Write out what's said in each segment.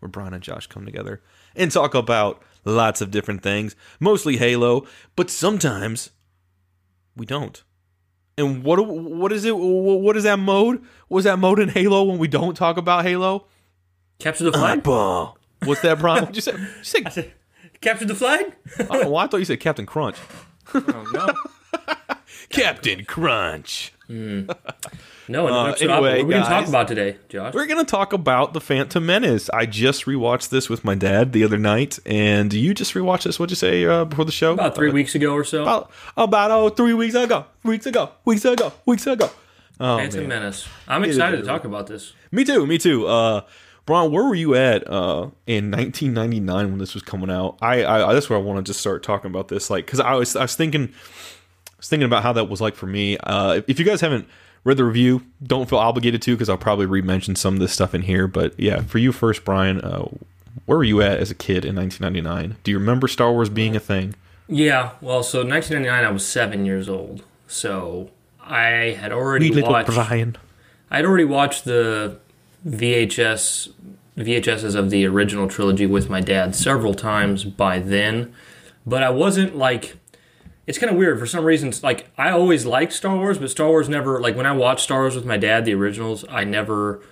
where Brian and Josh come together and talk about lots of different things, mostly Halo, but sometimes we don't. And what what is it? What is that mode? Was that mode in Halo when we don't talk about Halo? Capture the flag. Uh, What's that, Brian? What'd you say? You say capture the flag? Know why. I thought you said Captain Crunch. Oh no, Captain Crunch. Mm. No, uh, anyway, what are we going to talk about today, Josh? We're going to talk about the Phantom Menace. I just rewatched this with my dad the other night, and you just rewatched this. What'd you say uh, before the show? About three uh, weeks ago or so. About about oh three weeks ago, weeks ago, weeks ago, weeks ago. Oh, Phantom man. Menace. I'm excited to talk about this. Me too. Me too. Uh, Brian, where were you at uh, in 1999 when this was coming out? I, I that's where I want to just start talking about this, like, because I was I was thinking, was thinking about how that was like for me. Uh, if you guys haven't read the review. Don't feel obligated to because I'll probably re-mention some of this stuff in here. But yeah, for you first, Brian, uh, where were you at as a kid in 1999? Do you remember Star Wars being a thing? Yeah, well, so 1999, I was seven years old, so I had already Wee watched. Brian. I'd already watched the VHS VHSs of the original trilogy with my dad several times by then, but I wasn't like it's kind of weird for some reasons. Like I always liked Star Wars, but Star Wars never like when I watched Star Wars with my dad, the originals. I never,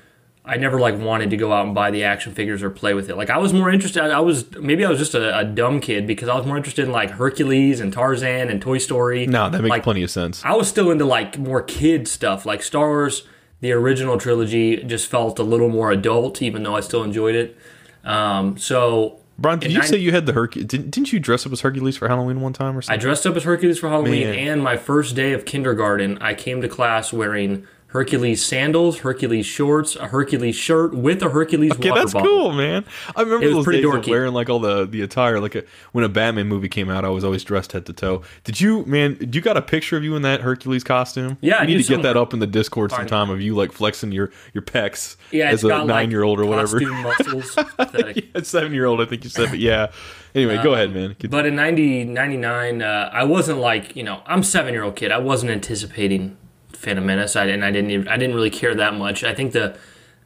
I never like wanted to go out and buy the action figures or play with it. Like I was more interested. I was maybe I was just a, a dumb kid because I was more interested in like Hercules and Tarzan and Toy Story. No, that makes like, plenty of sense. I was still into like more kid stuff. Like Star Wars, the original trilogy just felt a little more adult, even though I still enjoyed it. Um, so Brian, did you say you had the Hercules? Didn't, didn't you dress up as Hercules for Halloween one time or something? I dressed up as Hercules for Halloween, Man. and my first day of kindergarten, I came to class wearing Hercules sandals, Hercules shorts, a Hercules shirt with a Hercules okay, water that's bottle. cool, man. I remember those days dorky. of wearing like all the the attire. Like a, when a Batman movie came out, I was always dressed head to toe. Did you, man? You got a picture of you in that Hercules costume? Yeah, you need to get that up in the Discord sometime of you like flexing your your pecs. Yeah, as a nine like year old or whatever. muscles. yeah, seven year old, I think you said, but yeah. Anyway, um, go ahead, man. But in 90, 99, uh, I wasn't like you know, I'm seven year old kid. I wasn't anticipating Phantom Menace, I, and I didn't even, I didn't really care that much. I think the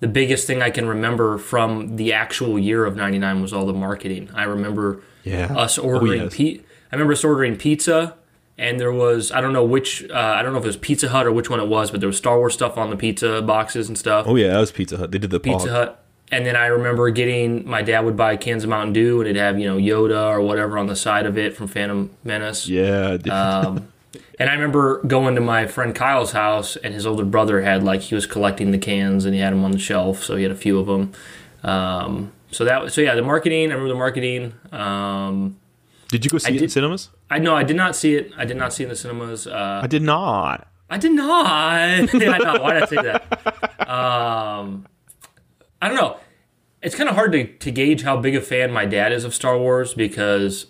the biggest thing I can remember from the actual year of '99 was all the marketing. I remember yeah. us ordering oh, yes. pe- I remember us ordering pizza, and there was I don't know which uh, I don't know if it was Pizza Hut or which one it was, but there was Star Wars stuff on the pizza boxes and stuff. Oh yeah, that was Pizza Hut. They did the Pizza pog. Hut. And then I remember getting my dad would buy cans of Mountain Dew and it'd have you know Yoda or whatever on the side of it from Phantom Menace. Yeah. um, and I remember going to my friend Kyle's house, and his older brother had like he was collecting the cans, and he had them on the shelf, so he had a few of them. Um, so that so yeah, the marketing. I remember the marketing. Um, did you go see I it did, in cinemas? I know I did not see it. I did not see it in the cinemas. Uh, I did not. I did not. I know. Why did I say that? Um, I don't know. It's kind of hard to, to gauge how big a fan my dad is of Star Wars because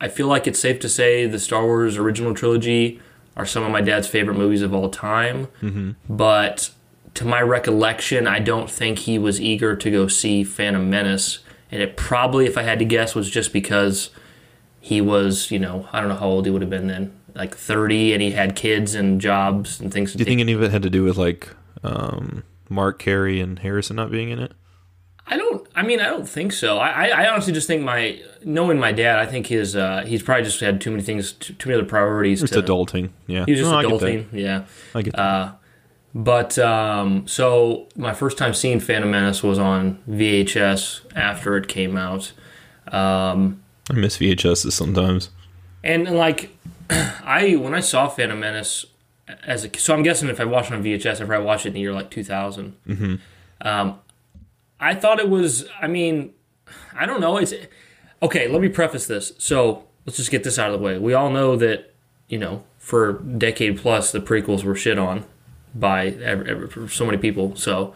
I feel like it's safe to say the Star Wars original trilogy are some of my dad's favorite movies of all time. Mm-hmm. But to my recollection, I don't think he was eager to go see Phantom Menace. And it probably, if I had to guess, was just because he was, you know, I don't know how old he would have been then. like 30 and he had kids and jobs and things. Do you think any of it had to do with like um, Mark Carrie and Harrison not being in it? I don't. I mean, I don't think so. I, I, honestly just think my knowing my dad. I think his uh, he's probably just had too many things, too, too many other priorities. It's to, adulting. Yeah, He was just No, I get that. adulting. Yeah. I get that. Uh, but um, so my first time seeing Phantom Menace was on VHS after it came out. Um, I miss VHSs sometimes. and like I when I saw Phantom Menace as a so I'm guessing if I watched it on VHS, if I watched it in the year like 2000, Mm-hmm. um, I thought it was. I mean, I don't know. It's okay. Let me preface this. So let's just get this out of the way. We all know that you know for a decade plus the prequels were shit on by ev ev so many people. So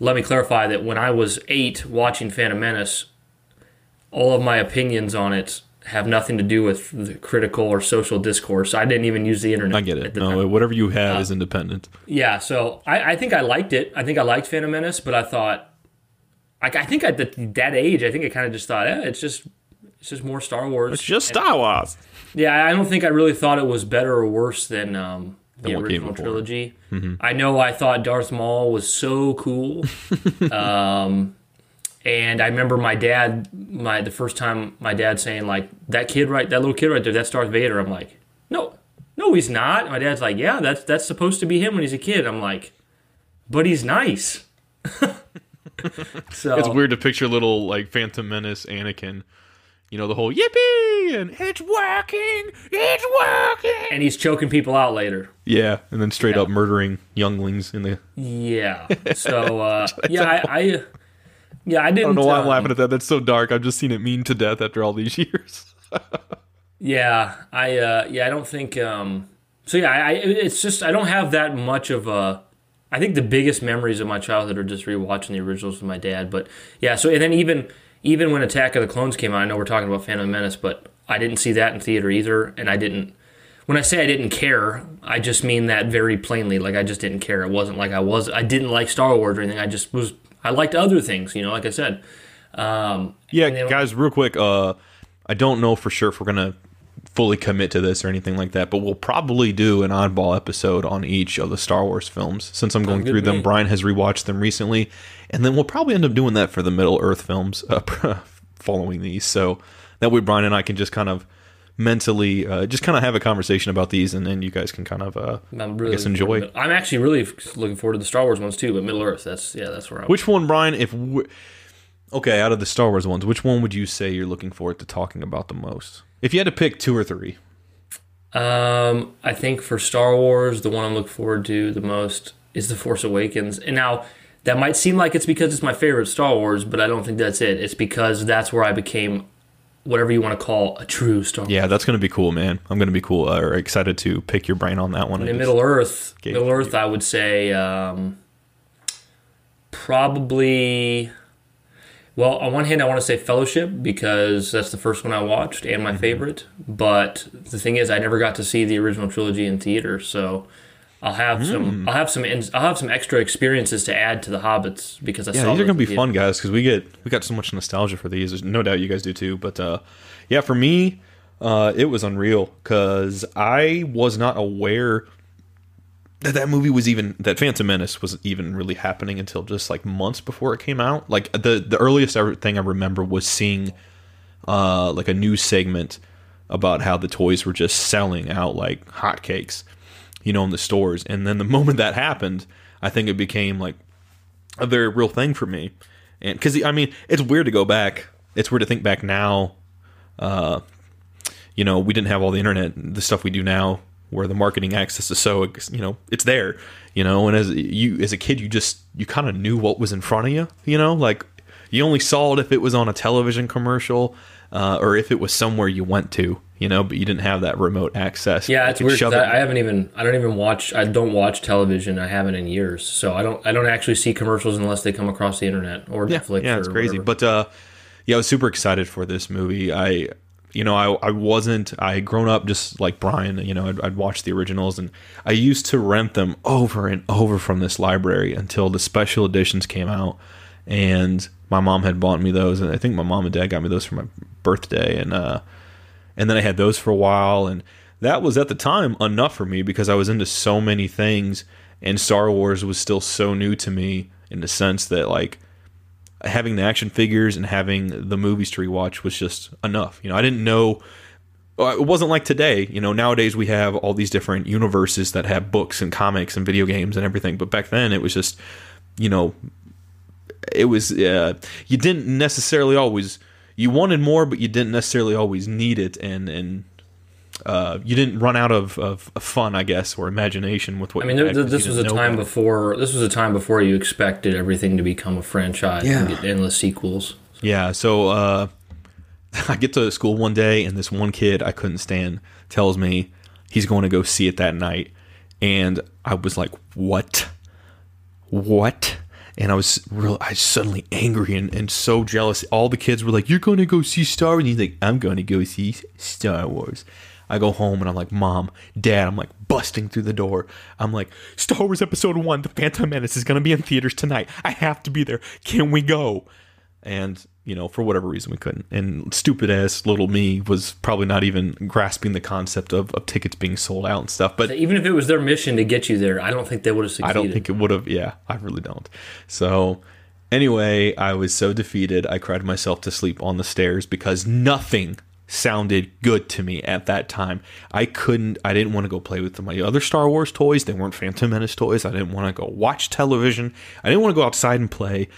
let me clarify that when I was eight watching Phantom Menace, all of my opinions on it have nothing to do with the critical or social discourse. I didn't even use the internet. I get it. No, time. whatever you have Uh, is independent. Yeah, so I, I think I liked it. I think I liked Phantom Menace, but I thought, like, I think at the, that age, I think I kind of just thought, eh, it's just, it's just more Star Wars. It's just Star Wars. Yeah, I don't think I really thought it was better or worse than um, the original trilogy. I know I thought Darth Maul was so cool, um, and I remember my dad, my the first time my dad saying like that kid right, that little kid right there, that's Darth Vader. I'm like, no, no, he's not. My dad's like, yeah, that's that's supposed to be him when he's a kid. I'm like, but he's nice. so It's weird to picture little like Phantom Menace Anakin. You know the whole yippee and it's working, it's working. and he's choking people out later. Yeah, and then straight up murdering younglings in the. Yeah. So uh, yeah, I, I yeah I didn't. I don't know why I'm um, laughing at that. That's so dark. I've just seen it mean to death after all these years. Yeah, I uh, yeah I don't think. Um, so yeah, I, I it's just I don't have that much of a. I think the biggest memories of my childhood are just rewatching the originals with my dad. But yeah, so and then even even when Attack of the Clones came out, I know we're talking about Phantom Menace, but I didn't see that in theater either, and I didn't. When I say I didn't care, I just mean that very plainly. Like I just didn't care. It wasn't like I was. I didn't like Star Wars or anything. I just was. I liked other things. You know, like I said. Um, Yeah, then- guys, real quick. Uh, I don't know for sure if we're gonna fully commit to this or anything like that, but we'll probably do an oddball episode on each of the Star Wars films since I'm going through them. me. Brian has rewatched them recently, and then we'll probably end up doing that for the Middle Earth films uh, following these. So that way, Brian and I can just kind of mentally uh, just kind of have a conversation about these, and then you guys can kind of uh, I'm really guess enjoy. to- I'm actually really looking forward to the Star Wars ones too, but Middle Earth. That's yeah, that's where I'm. Which one, Brian? If okay, out of the Star Wars ones, which one would you say you're looking forward to talking about the most? If you had to pick two or three, Um, I think for Star Wars, the one I'm looking forward to the most is The Force Awakens. And now that might seem like it's because it's my favorite Star Wars, but I don't think that's it. It's because that's where I became whatever you want to call a true Star Wars. yeah, that's gonna be cool, man. I'm gonna be cool uh, or excited to pick your brain on that one. In Middle Earth, Middle to Earth, I would say um, probably. Well, on one hand, I want to say Fellowship because that's the first one I watched and my Mm-hmm. favorite. But the thing is, I never got to see the original trilogy in theater, so I'll have Mm. some. I'll have some. I'll have some extra experiences to add to the Hobbits because I yeah, saw. these are gonna be theater. fun, guys, because we get we got so much nostalgia for these. There's no doubt you guys do too. But uh, yeah, for me, uh, it was unreal because I was not aware that that movie was even that Phantom Menace was even really happening until just like months before it came out. Like the the earliest thing I remember was seeing uh, like a news segment about how the toys were just selling out like hotcakes, you know, in the stores. And then the moment that happened, I think it became like a very real thing for me. And because I mean, it's weird to go back. It's weird to think back now. Uh, you know, we didn't have all the internet, the stuff we do now, where the marketing access is so, you know, it's there. You know, and as you as a kid, you just you kind of knew what was in front of you. You know, like you only saw it if it was on a television commercial uh, or if it was somewhere you went to. You know, but you didn't have that remote access. Yeah, it's weird. it- I, haven't even. I don't even watch. I don't watch television. I haven't in years. So I don't. I don't actually see commercials unless they come across the internet or yeah, Netflix. yeah, it's crazy. whatever. But uh, yeah, I was super excited for this movie. I, you know, I I wasn't. I had grown up just like Brian. You know, I'd, I'd watched the originals, and I used to rent them over and over from this library until the special editions came out, and my mom had bought me those, and I think my mom and dad got me those for my birthday, and uh, and then I had those for a while, and that was at the time enough for me because I was into so many things and Star Wars was still so new to me in the sense that like having the action figures and having the movies to rewatch was just enough. You know, I didn't know it wasn't like today. You know, nowadays we have all these different universes that have books and comics and video games and everything. But back then it was just, you know, it was uh, you didn't necessarily always you wanted more, but you didn't necessarily always need it, and and uh, you didn't run out of, of, fun, I guess, or imagination with what. I mean, there, this was a time before. This was a time before you expected everything to become a franchise yeah. and get endless sequels. Yeah. So uh, I get to school one day, and this one kid I couldn't stand tells me he's going to go see it that night, and I was like, "What? What?" and I was real, I was suddenly angry and, and so jealous. All the kids were like, "You're going to go see Star Wars," and he's like, "I'm going to go see Star Wars." I go home and I'm like, "Mom, Dad," I'm like busting through the door. I'm like, "Star Wars Episode One: The Phantom Menace is going to be in theaters tonight. I have to be there. Can we go?" And you know, for whatever reason, we couldn't. And stupid ass little me was probably not even grasping the concept of, of tickets being sold out and stuff. But even if it was their mission to get you there, I don't think they would have succeeded. I don't think it would have. Yeah, I really don't. So, anyway, I was so defeated. I cried myself to sleep on the stairs because nothing sounded good to me at that time. I couldn't, I didn't want to go play with my other Star Wars toys. They weren't Phantom Menace toys. I didn't want to go watch television. I didn't want to go outside and play.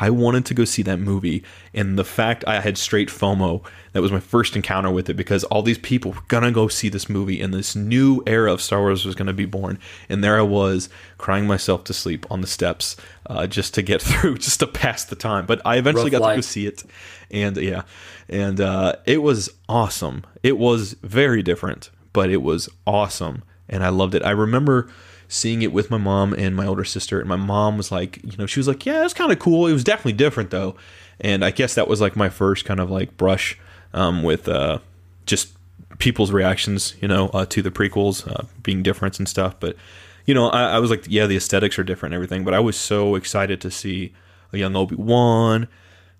I wanted to go see that movie. And the fact I had straight FOMO, that was my first encounter with it because all these people were going to go see this movie and this new era of Star Wars was going to be born. And there I was crying myself to sleep on the steps uh, just to get through, just to pass the time. But I eventually Rough got life. to go see it. And yeah, and uh, it was awesome. It was very different, but it was awesome. And I loved it. I remember seeing it with my mom and my older sister. And my mom was like, you know, she was like, yeah, it's kind of cool. It was definitely different though. And I guess that was like my first kind of like brush um, with uh, just people's reactions, you know, uh, to the prequels uh, being different and stuff. But, you know, I, I was like, yeah, the aesthetics are different and everything. But I was so excited to see a young Obi Wan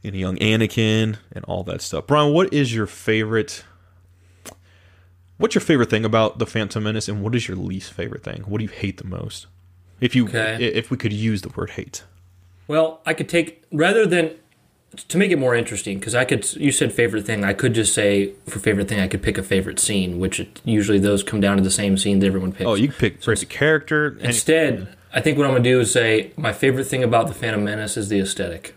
and a young Anakin and all that stuff. Brian, what is your favorite What's your favorite thing about the Phantom Menace, and what is your least favorite thing? What do you hate the most? If you, okay. if we could use the word hate. Well, I could take rather than to make it more interesting because I could. You said favorite thing. I could just say for favorite thing, I could pick a favorite scene, which it, usually those come down to the same scene that everyone picks. Oh, you pick so favorite character. Instead, I think what I'm gonna do is say my favorite thing about the Phantom Menace is the aesthetic.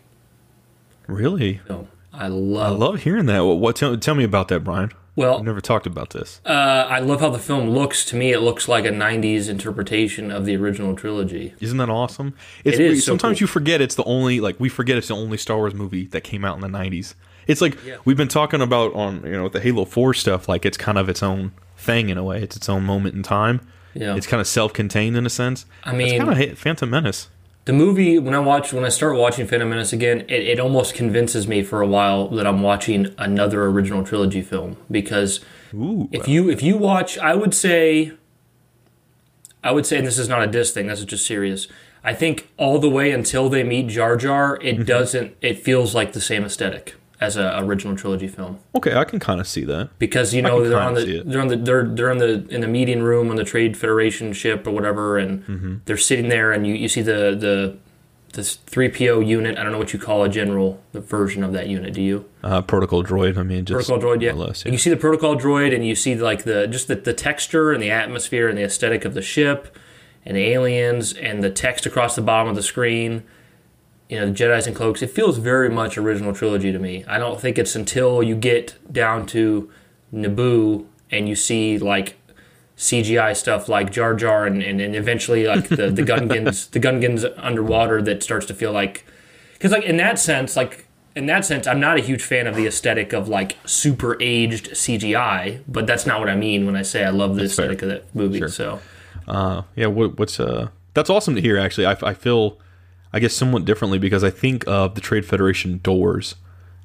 Really? So I love. I love hearing that. What? what tell, tell me about that, Brian. Well, I've never talked about this. Uh, I love how the film looks. To me, it looks like a '90s interpretation of the original trilogy. Isn't that awesome? It's, it is. Sometimes so cool. you forget it's the only like we forget it's the only Star Wars movie that came out in the '90s. It's like yeah. we've been talking about on you know the Halo Four stuff. Like it's kind of its own thing in a way. It's its own moment in time. Yeah, it's kind of self-contained in a sense. I mean, it's kind of Phantom Menace the movie when I watch when I start watching Phantom Menace again, it, it almost convinces me for a while that I'm watching another original trilogy film because Ooh. if you if you watch, I would say, I would say, and this is not a diss thing. This is just serious. I think all the way until they meet Jar Jar, it mm-hmm. doesn't. It feels like the same aesthetic as a original trilogy film. Okay, I can kind of see that because you know they're on the they're on the they're they're in the in the meeting room on the Trade Federation ship or whatever, and mm-hmm. they're sitting there, and you, you see the the this three PO unit. I don't know what you call a general the version of that unit. Do you? Uh, protocol droid. I mean, just protocol droid. Yeah. Less, yeah. you see the protocol droid, and you see like the just the, the texture and the atmosphere and the aesthetic of the ship, and the aliens and the text across the bottom of the screen you know, the Jedi's and Cloaks, it feels very much original trilogy to me. I don't think it's until you get down to Naboo and you see like CGI stuff like Jar Jar and, and, and eventually like the, the Gungans the Gungans underwater that starts to feel like because like in that sense like in that sense I'm not a huge fan of the aesthetic of like super aged CGI but that's not what I mean when I say I love the that's aesthetic fair. of that movie sure. so uh, yeah what, what's uh that's awesome to hear actually I, I feel I guess somewhat differently because I think of the Trade Federation doors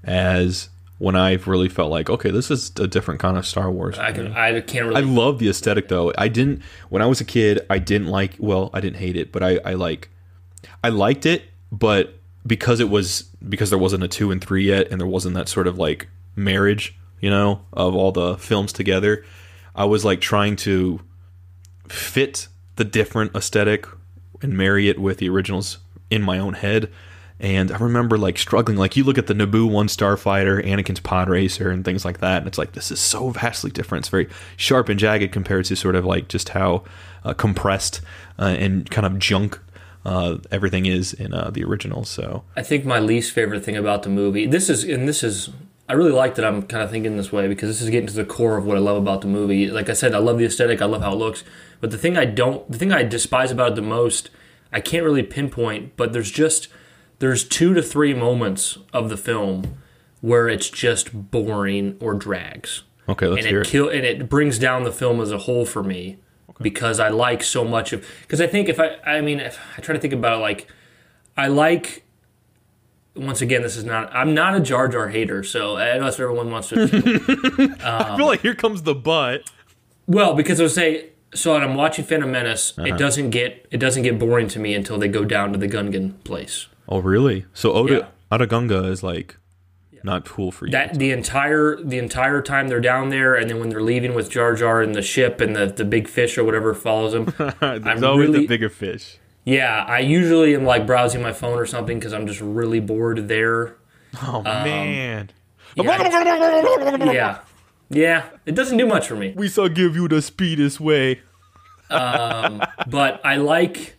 as when I've really felt like, okay, this is a different kind of Star Wars. I, can, I can't really. I love the aesthetic though. I didn't when I was a kid. I didn't like. Well, I didn't hate it, but I, I like. I liked it, but because it was because there wasn't a two and three yet, and there wasn't that sort of like marriage, you know, of all the films together. I was like trying to fit the different aesthetic and marry it with the originals in my own head. And I remember like struggling. Like you look at the Naboo One Starfighter, Anakin's Pod Racer, and things like that, and it's like this is so vastly different. It's very sharp and jagged compared to sort of like just how uh, compressed uh, and kind of junk uh, everything is in uh, the original. So I think my least favorite thing about the movie this is and this is I really like that I'm kind of thinking this way because this is getting to the core of what I love about the movie. Like I said, I love the aesthetic, I love how it looks, but the thing I don't, the thing I despise about it the most, I can't really pinpoint, but there's just there's two to three moments of the film where it's just boring or drags. okay, let's and hear it kill and it brings down the film as a whole for me because I like so much of because I think if I I mean if I try to think about it like I like once again this is not I'm not a Jar Jar hater so I know that's what everyone wants to I feel like here comes the butt. well because I would say so when I'm watching Phantom Menace Uh-huh. it doesn't get it doesn't get boring to me until they go down to the Gungan place Oh, really? So Oda Yeah. Is like not cool for you. that the entire the entire time they're down there and then when they're leaving with Jar Jar and the ship and the, the big fish or whatever follows them There's I'm always really- the bigger fish. Yeah, I usually am like browsing my phone or something because I'm just really bored there. Oh man. Yeah, yeah, yeah. It doesn't do much for me, We shall give you the speediest way. um, but I like,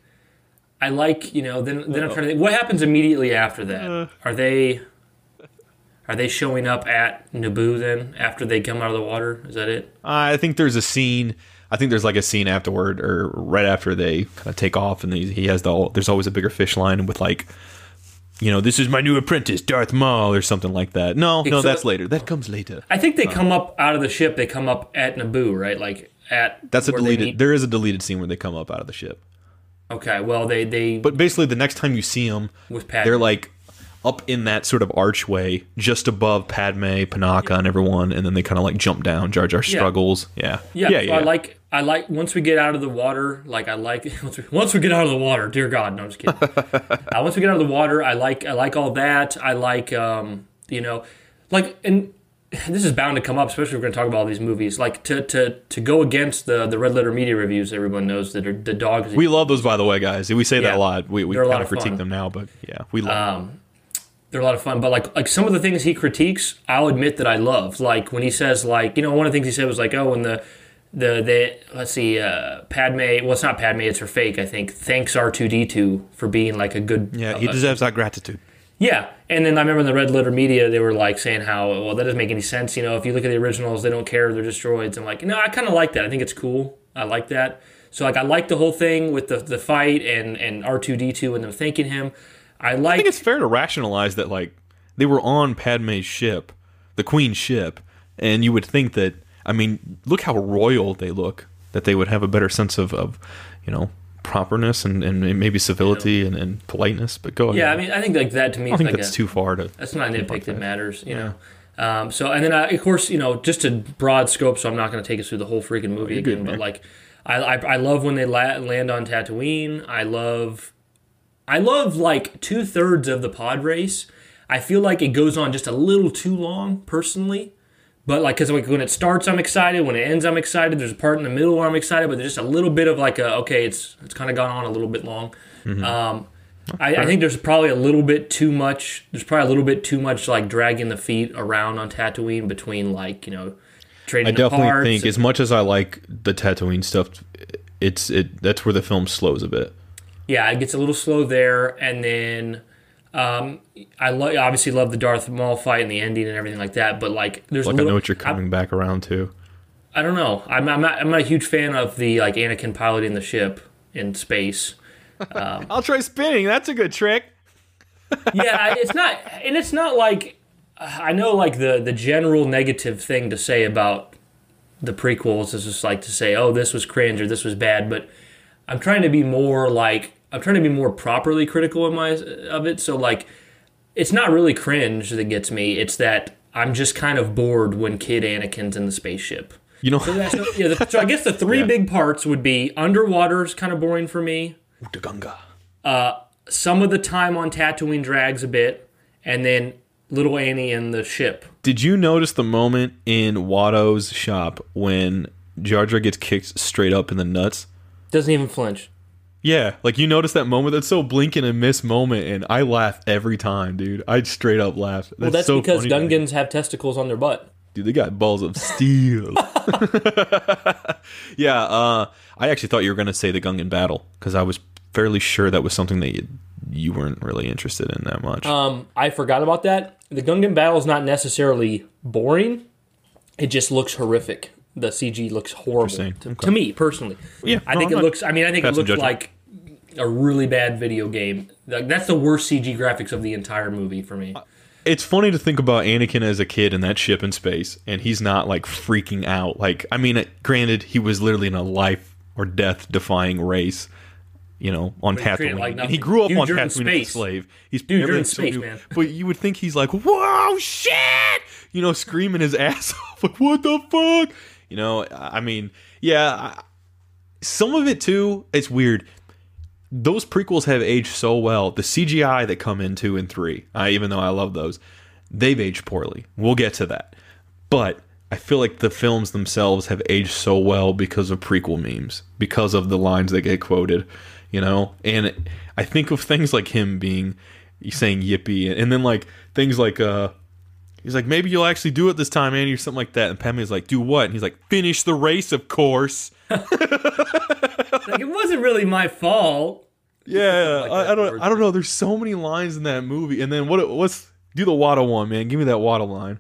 I like you know. Then then I'm trying to think. What happens immediately after that? Are they, are they showing up at Naboo then after they come out of the water? Is that it? I think there's a scene. I think there's like a scene afterward or right after they kind of take off, and he, he has the. There's always a bigger fish line with like, you know, this is my new apprentice, Darth Maul, or something like that. No, no, so- that's later. That comes later. I think they uh, come up out of the ship. They come up at Naboo, right? Like at That's a deleted. There is a deleted scene where they come up out of the ship. Okay, well they they But basically, the next time you see them, with Pat. they're like up in that sort of archway just above Padme, Panaka, and everyone, and then they kind of like jump down. Jar Jar struggles. Yeah, Yeah, yeah, so yeah. I like I like once we get out of the water, like I like once we, once we get out of the water. Dear God, no, I'm just kidding. uh, once we get out of the water, I like I like all that. I like um, you know, like and this is bound to come up, especially if we're going to talk about all these movies. Like to to to go against the the red letter media reviews, everyone knows that are, the dogs. we love those, by the way, guys. We say that a lot. We, we They're a lot kind of of critique them now, but yeah, we love. them. They're a lot of fun. But like like some of the things he critiques, I'll admit that I love. Like when he says like you know one of the things he said was like oh when the the the let's see uh, Padme well it's not Padme it's her fake I think thanks R two D two for being like a good Yeah, he uh, deserves that gratitude. yeah. And then I remember in the red letter media they were like saying how well that doesn't make any sense you know if you look at the originals they don't care they're droids I'm like no I kind of like that I think it's cool I like that so like I like the whole thing with the the fight and and R two D two and them thanking him I like I think it's fair to rationalize that like they were on Padme's ship, the Queen's ship, and you would think that I mean, look how royal they look. That they would have a better sense of, of you know, properness and, and maybe civility and, and politeness. But go ahead. yeah I mean I think like that to me I is think like that's a, too far to. That's not a nitpick that matters, you know. Um, so and then I, of course you know just a broad scope. So I'm not going to take us through the whole freaking movie you're good, again. but like I, I I love when they la- land on Tatooine. I love I love like two thirds of the pod race. I feel like it goes on just a little too long personally. But like, cause like when it starts, I'm excited. When it ends, I'm excited. There's a part in the middle where I'm excited, but there's just a little bit of like a okay, it's it's kind of gone on a little bit long. Um, I, I think there's probably a little bit too much. There's probably a little bit too much like dragging the feet around on Tatooine between like you know trading I definitely think as much as I like the Tatooine stuff, it's it that's where the film slows a bit. Yeah, it gets a little slow there, and then um, I lo- obviously love the Darth Maul fight and the ending and everything like that. But like, there's Like a little, I know what you're coming back around to. I don't know. I'm, I'm not. I'm not a huge fan of the like Anakin piloting the ship in space. I'll try spinning. That's a good trick. yeah, it's not, and it's not like I know like the the general negative thing to say about the prequels is just like to say, oh, this was cringe or this was bad, but I'm trying to be more like I'm trying to be more properly critical of my of it. So like, it's not really cringe that gets me. It's that I'm just kind of bored when Kid Anakin's in the spaceship. You know, So, yeah, the, so I guess the three Yeah. big parts would be underwater's kind of boring for me Otoh Gunga. Uh, some of the time on Tatooine drags a bit, and then little Annie and the ship. Did you notice the moment in Watto's shop when Jar Jar gets kicked straight up in the nuts. Doesn't even flinch. Yeah, like you notice that moment. That's so blink and a miss moment, and I laugh every time, dude. I straight up laugh. Well, that's so because. Gungans have testicles on their butt. Dude, they got balls of steel. yeah, uh, I actually thought you were gonna say the Gungan battle because I was fairly sure that was something that you, you weren't really interested in that much. Um, I forgot about that. The Gungan battle is not necessarily boring. It just looks horrific. The CG looks horrible to, Okay. to me personally. Yeah, I no, think I'm it looks. I mean, I think it looks judgment. like a really bad video game. Like, that's the worst CG graphics of the entire movie for me. it's funny to think about Anakin as a kid in that ship in space, and he's not like freaking out. Like, I mean, granted, he was literally in a life or death defying race. You know, on he treated it Tatooine, like and he grew up Dude, on Tatooine as a slave. He's Dude, so space, new. man. But you would think he's like, "Whoa, shit!" You know, screaming his ass off, like, "What the fuck?" You know, I I mean, yeah. I- Some of it too. It's weird those prequels have aged so well. The CGI that come in two and three, uh, even though I love those, they've aged poorly. We'll get to that. But I feel like the films themselves have aged so well because of prequel memes, because of the lines that get quoted, you know? And I think of things like him being saying yippee, and then like things like, uh, He's like, maybe you'll actually do it this time, Annie, or something like that. And Padme's like, do what? And he's like, finish the race, of course. Like, it wasn't really my fault. Yeah, like I, I don't. I don't know. There's so many lines in that movie, and then what? What's do the Watto one, man? Give me that Watto line.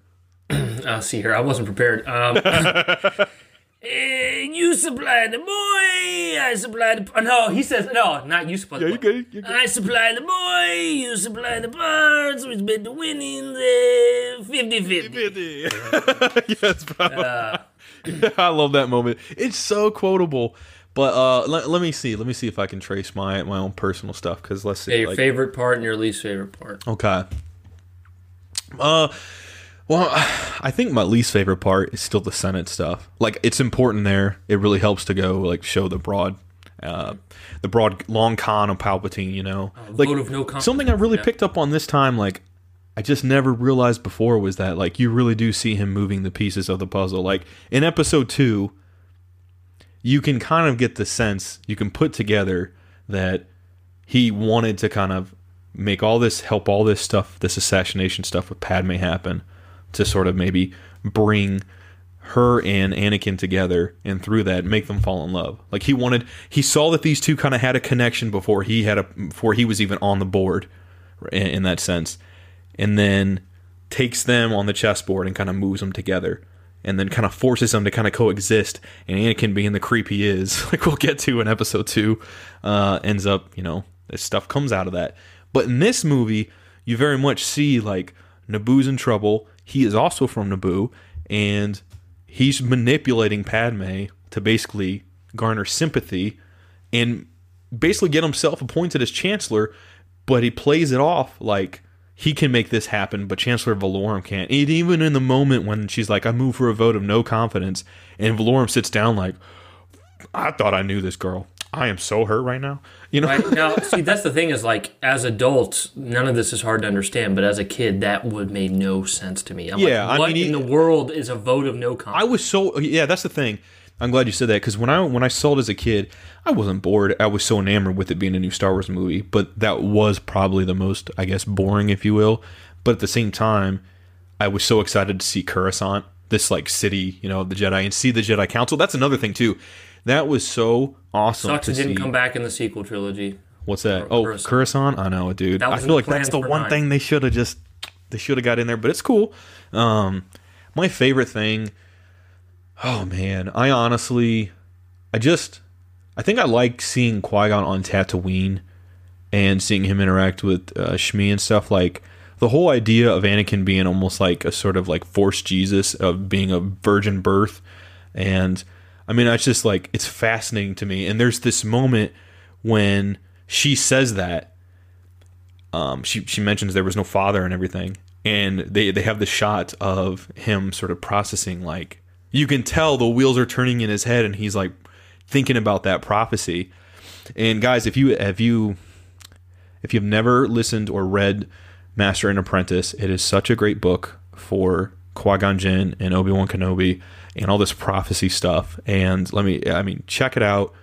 Uh, see here, I wasn't prepared. Um, eh, you supply the boy, I supply the. oh, No, he says no, not you supply. Yeah, the you good? You good? I supply the boy, you supply the parts, which bet the winnings uh, 50 50. yes, bro. Uh, I love that moment. It's so quotable. But uh, let, let me see. Let me see if I can trace my my own personal stuff. Because let's see. Yeah, your like- favorite part and your least favorite part. Okay. Uh, well, I think my least favorite part is still the Senate stuff. Like, it's important there. It really helps to go like show the broad, uh, the broad long con of Palpatine. You know, like vote of no something I really yeah. picked up on this time. Like, I just never realized before was that like you really do see him moving the pieces of the puzzle. Like in Episode Two, you can kind of get the sense you can put together that he wanted to kind of make all this help all this stuff this assassination stuff with Padme happen to sort of maybe bring her and Anakin together and through that make them fall in love. Like he wanted he saw that these two kind of had a connection before he had a before he was even on the board in, in that sense. And then takes them on the chessboard and kind of moves them together and then kind of forces them to kind of coexist and Anakin being the creep he is like we'll get to in episode 2 uh ends up you know this stuff comes out of that. But in this movie you very much see like Naboo's in trouble he is also from Naboo and he's manipulating Padme to basically garner sympathy and basically get himself appointed as chancellor, but he plays it off like he can make this happen, but Chancellor Valorum can't. And even in the moment when she's like, I move for a vote of no confidence, and Valorum sits down like, I thought I knew this girl. I am so hurt right now. You know? Right now, see, that's the thing is like, as adults, none of this is hard to understand, but as a kid, that would made no sense to me. I'm Yeah, like, what mean, in he- the world is a vote of no confidence? I was so yeah. That's the thing. I'm glad you said that because when I when I saw it as a kid, I wasn't bored. I was so enamored with it being a new Star Wars movie. But that was probably the most, I guess, boring, if you will. But at the same time, I was so excited to see Coruscant, this like city, you know, of the Jedi, and see the Jedi Council. That's another thing too. That was so awesome Sucks it didn't see. come back in the sequel trilogy. What's that? Oh, Coruscant. Coruscant. I know, dude. I feel like that's the one nine. thing they should have just they should have got in there, but it's cool. Um, my favorite thing. Oh man, I honestly, I just, I think I like seeing Qui Gon on Tatooine, and seeing him interact with uh, Shmi and stuff. Like the whole idea of Anakin being almost like a sort of like Force Jesus of being a virgin birth, and I mean, it's just like it's fascinating to me. And there's this moment when she says that. Um, she she mentions there was no father and everything, and they they have the shot of him sort of processing like you can tell the wheels are turning in his head, and he's like thinking about that prophecy. And guys, if you have you if you've never listened or read Master and Apprentice, it is such a great book for Qui Gon Jinn and Obi Wan Kenobi and all this prophecy stuff. And let me, I mean, check it out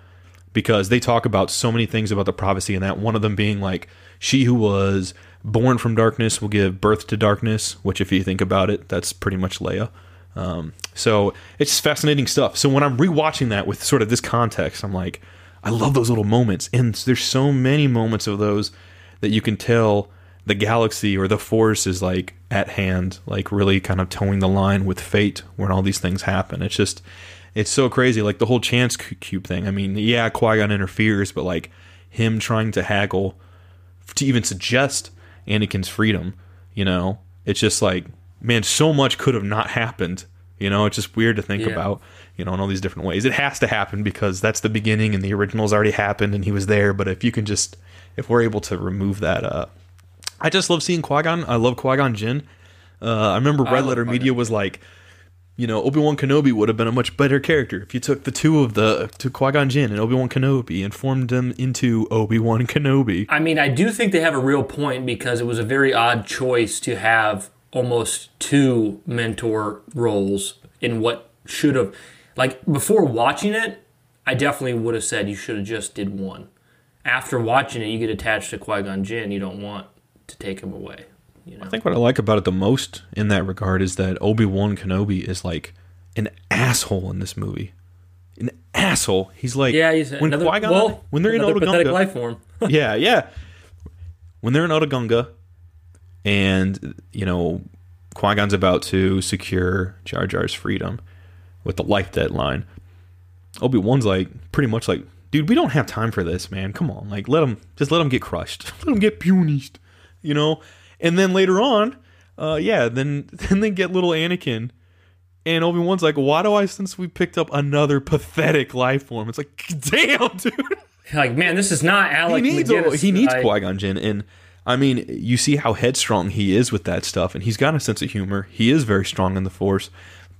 because they talk about so many things about the prophecy and that one of them being like, she who was born from darkness will give birth to darkness, which, if you think about it, that's pretty much Leia. Um, so it's fascinating stuff. So when I'm rewatching that with sort of this context, I'm like, I love those little moments. And there's so many moments of those that you can tell the galaxy or the force is like at hand, like really kind of towing the line with fate when all these things happen. It's just, it's so crazy. Like the whole chance cube thing. I mean, yeah, Qui Gon interferes, but like him trying to haggle to even suggest Anakin's freedom, you know, it's just like, man, so much could have not happened. You know, it's just weird to think yeah. about, you know, in all these different ways. It has to happen because that's the beginning and the original's already happened and he was there. But if you can just, if we're able to remove that, uh, I just love seeing Qui Gon. I love Qui Gon Jinn. Uh, I remember Red I Letter Media was like, you know, Obi Wan Kenobi would have been a much better character if you took the two of the to Qui Gon Jinn and Obi Wan Kenobi and formed them into Obi Wan Kenobi. I mean, I do think they have a real point because it was a very odd choice to have almost two mentor roles in what should have, like before watching it, I definitely would have said you should have just did one. After watching it, you get attached to Qui Gon Jinn. You don't want to take him away. You know? I think what I like about it the most in that regard is that Obi Wan Kenobi is like an asshole in this movie. An asshole. He's like yeah. He's when another, Qui-Gon, well, when they're in Otoh life form. yeah, yeah. When they're in Otoh Gunga, and you know Qui Gon's about to secure Jar Jar's freedom with the life deadline. Obi Wan's like pretty much like, dude, we don't have time for this, man. Come on, like let him just let him get crushed, let him get punished, you know. And then later on, uh, yeah, then then they get little Anakin, and Obi Wan's like, why do I since we picked up another pathetic life form? It's like, damn, dude. Like, man, this is not Alec. He needs he needs Qui Gon Jinn, and I mean, you see how headstrong he is with that stuff, and he's got a sense of humor. He is very strong in the Force,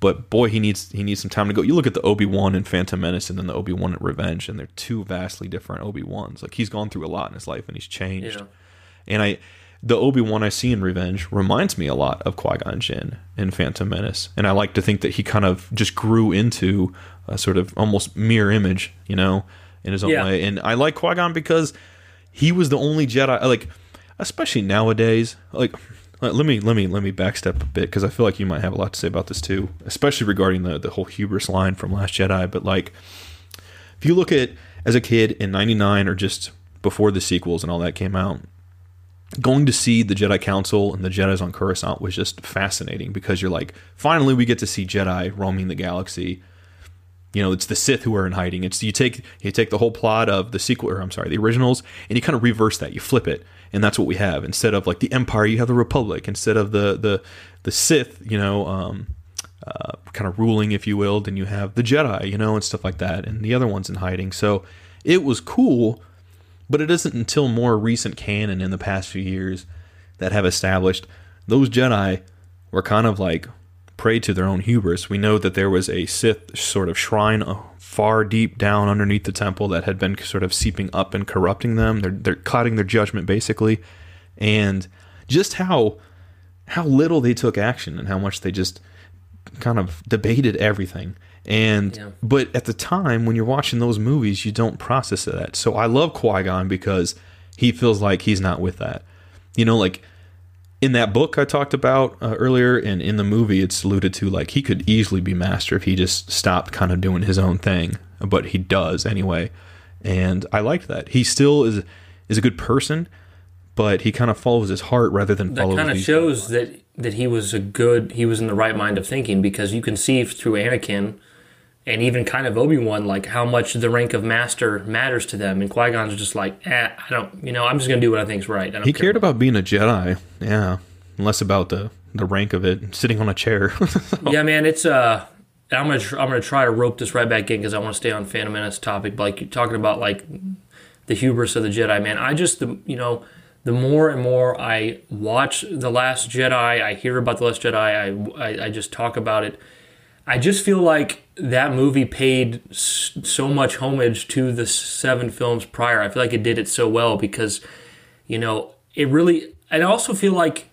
but boy, he needs he needs some time to go. You look at the Obi Wan and Phantom Menace, and then the Obi Wan at Revenge, and they're two vastly different Obi Wans. Like he's gone through a lot in his life, and he's changed. Yeah. And I the Obi Wan I see in Revenge reminds me a lot of Qui Gon Jinn in Phantom Menace, and I like to think that he kind of just grew into a sort of almost mirror image, you know, in his own yeah. way. And I like Qui Gon because he was the only Jedi, like, especially nowadays. Like, let me let me let me backstep a bit because I feel like you might have a lot to say about this too, especially regarding the the whole hubris line from Last Jedi. But like, if you look at as a kid in '99 or just before the sequels and all that came out, going to see the Jedi Council and the Jedi's on Coruscant was just fascinating because you're like, finally we get to see Jedi roaming the galaxy. You know, it's the Sith who are in hiding. It's you take you take the whole plot of the sequel, or I'm sorry, the originals, and you kind of reverse that. You flip it, and that's what we have. Instead of like the Empire, you have the Republic. Instead of the the the Sith, you know, um, uh, kind of ruling, if you will, then you have the Jedi, you know, and stuff like that, and the other ones in hiding. So it was cool but it isn't until more recent canon in the past few years that have established those Jedi were kind of like prey to their own hubris. We know that there was a Sith sort of shrine uh, far deep down underneath the temple that had been sort of seeping up and corrupting them. They're they're clouding their judgment basically, and just how how little they took action and how much they just kind of debated everything. And yeah. but at the time when you're watching those movies, you don't process that. So I love Qui Gon because he feels like he's not with that. You know, like in that book I talked about uh, earlier, and in the movie, it's alluded to like he could easily be master if he just stopped kind of doing his own thing, but he does anyway. And I liked that. He still is is a good person, but he kind of follows his heart rather than that kind of shows that that he was a good he was in the right mind of thinking because you can see through Anakin and even kind of Obi Wan, like how much the rank of master matters to them. And Qui Gon's just like, eh, I don't, you know, I'm just gonna do what I think's right. he cared about, about being a Jedi, yeah, less about the the rank of it, sitting on a chair. yeah, man, it's uh. I'm gonna I'm gonna try to rope this right back in because I want to stay on Phantom Menace topic. But like you're talking about like the hubris of the Jedi, man. I just the you know the more and more I watch the Last Jedi, I hear about the Last Jedi, I I, I just talk about it I just feel like that movie paid so much homage to the seven films prior. I feel like it did it so well because, you know, it really. I also feel like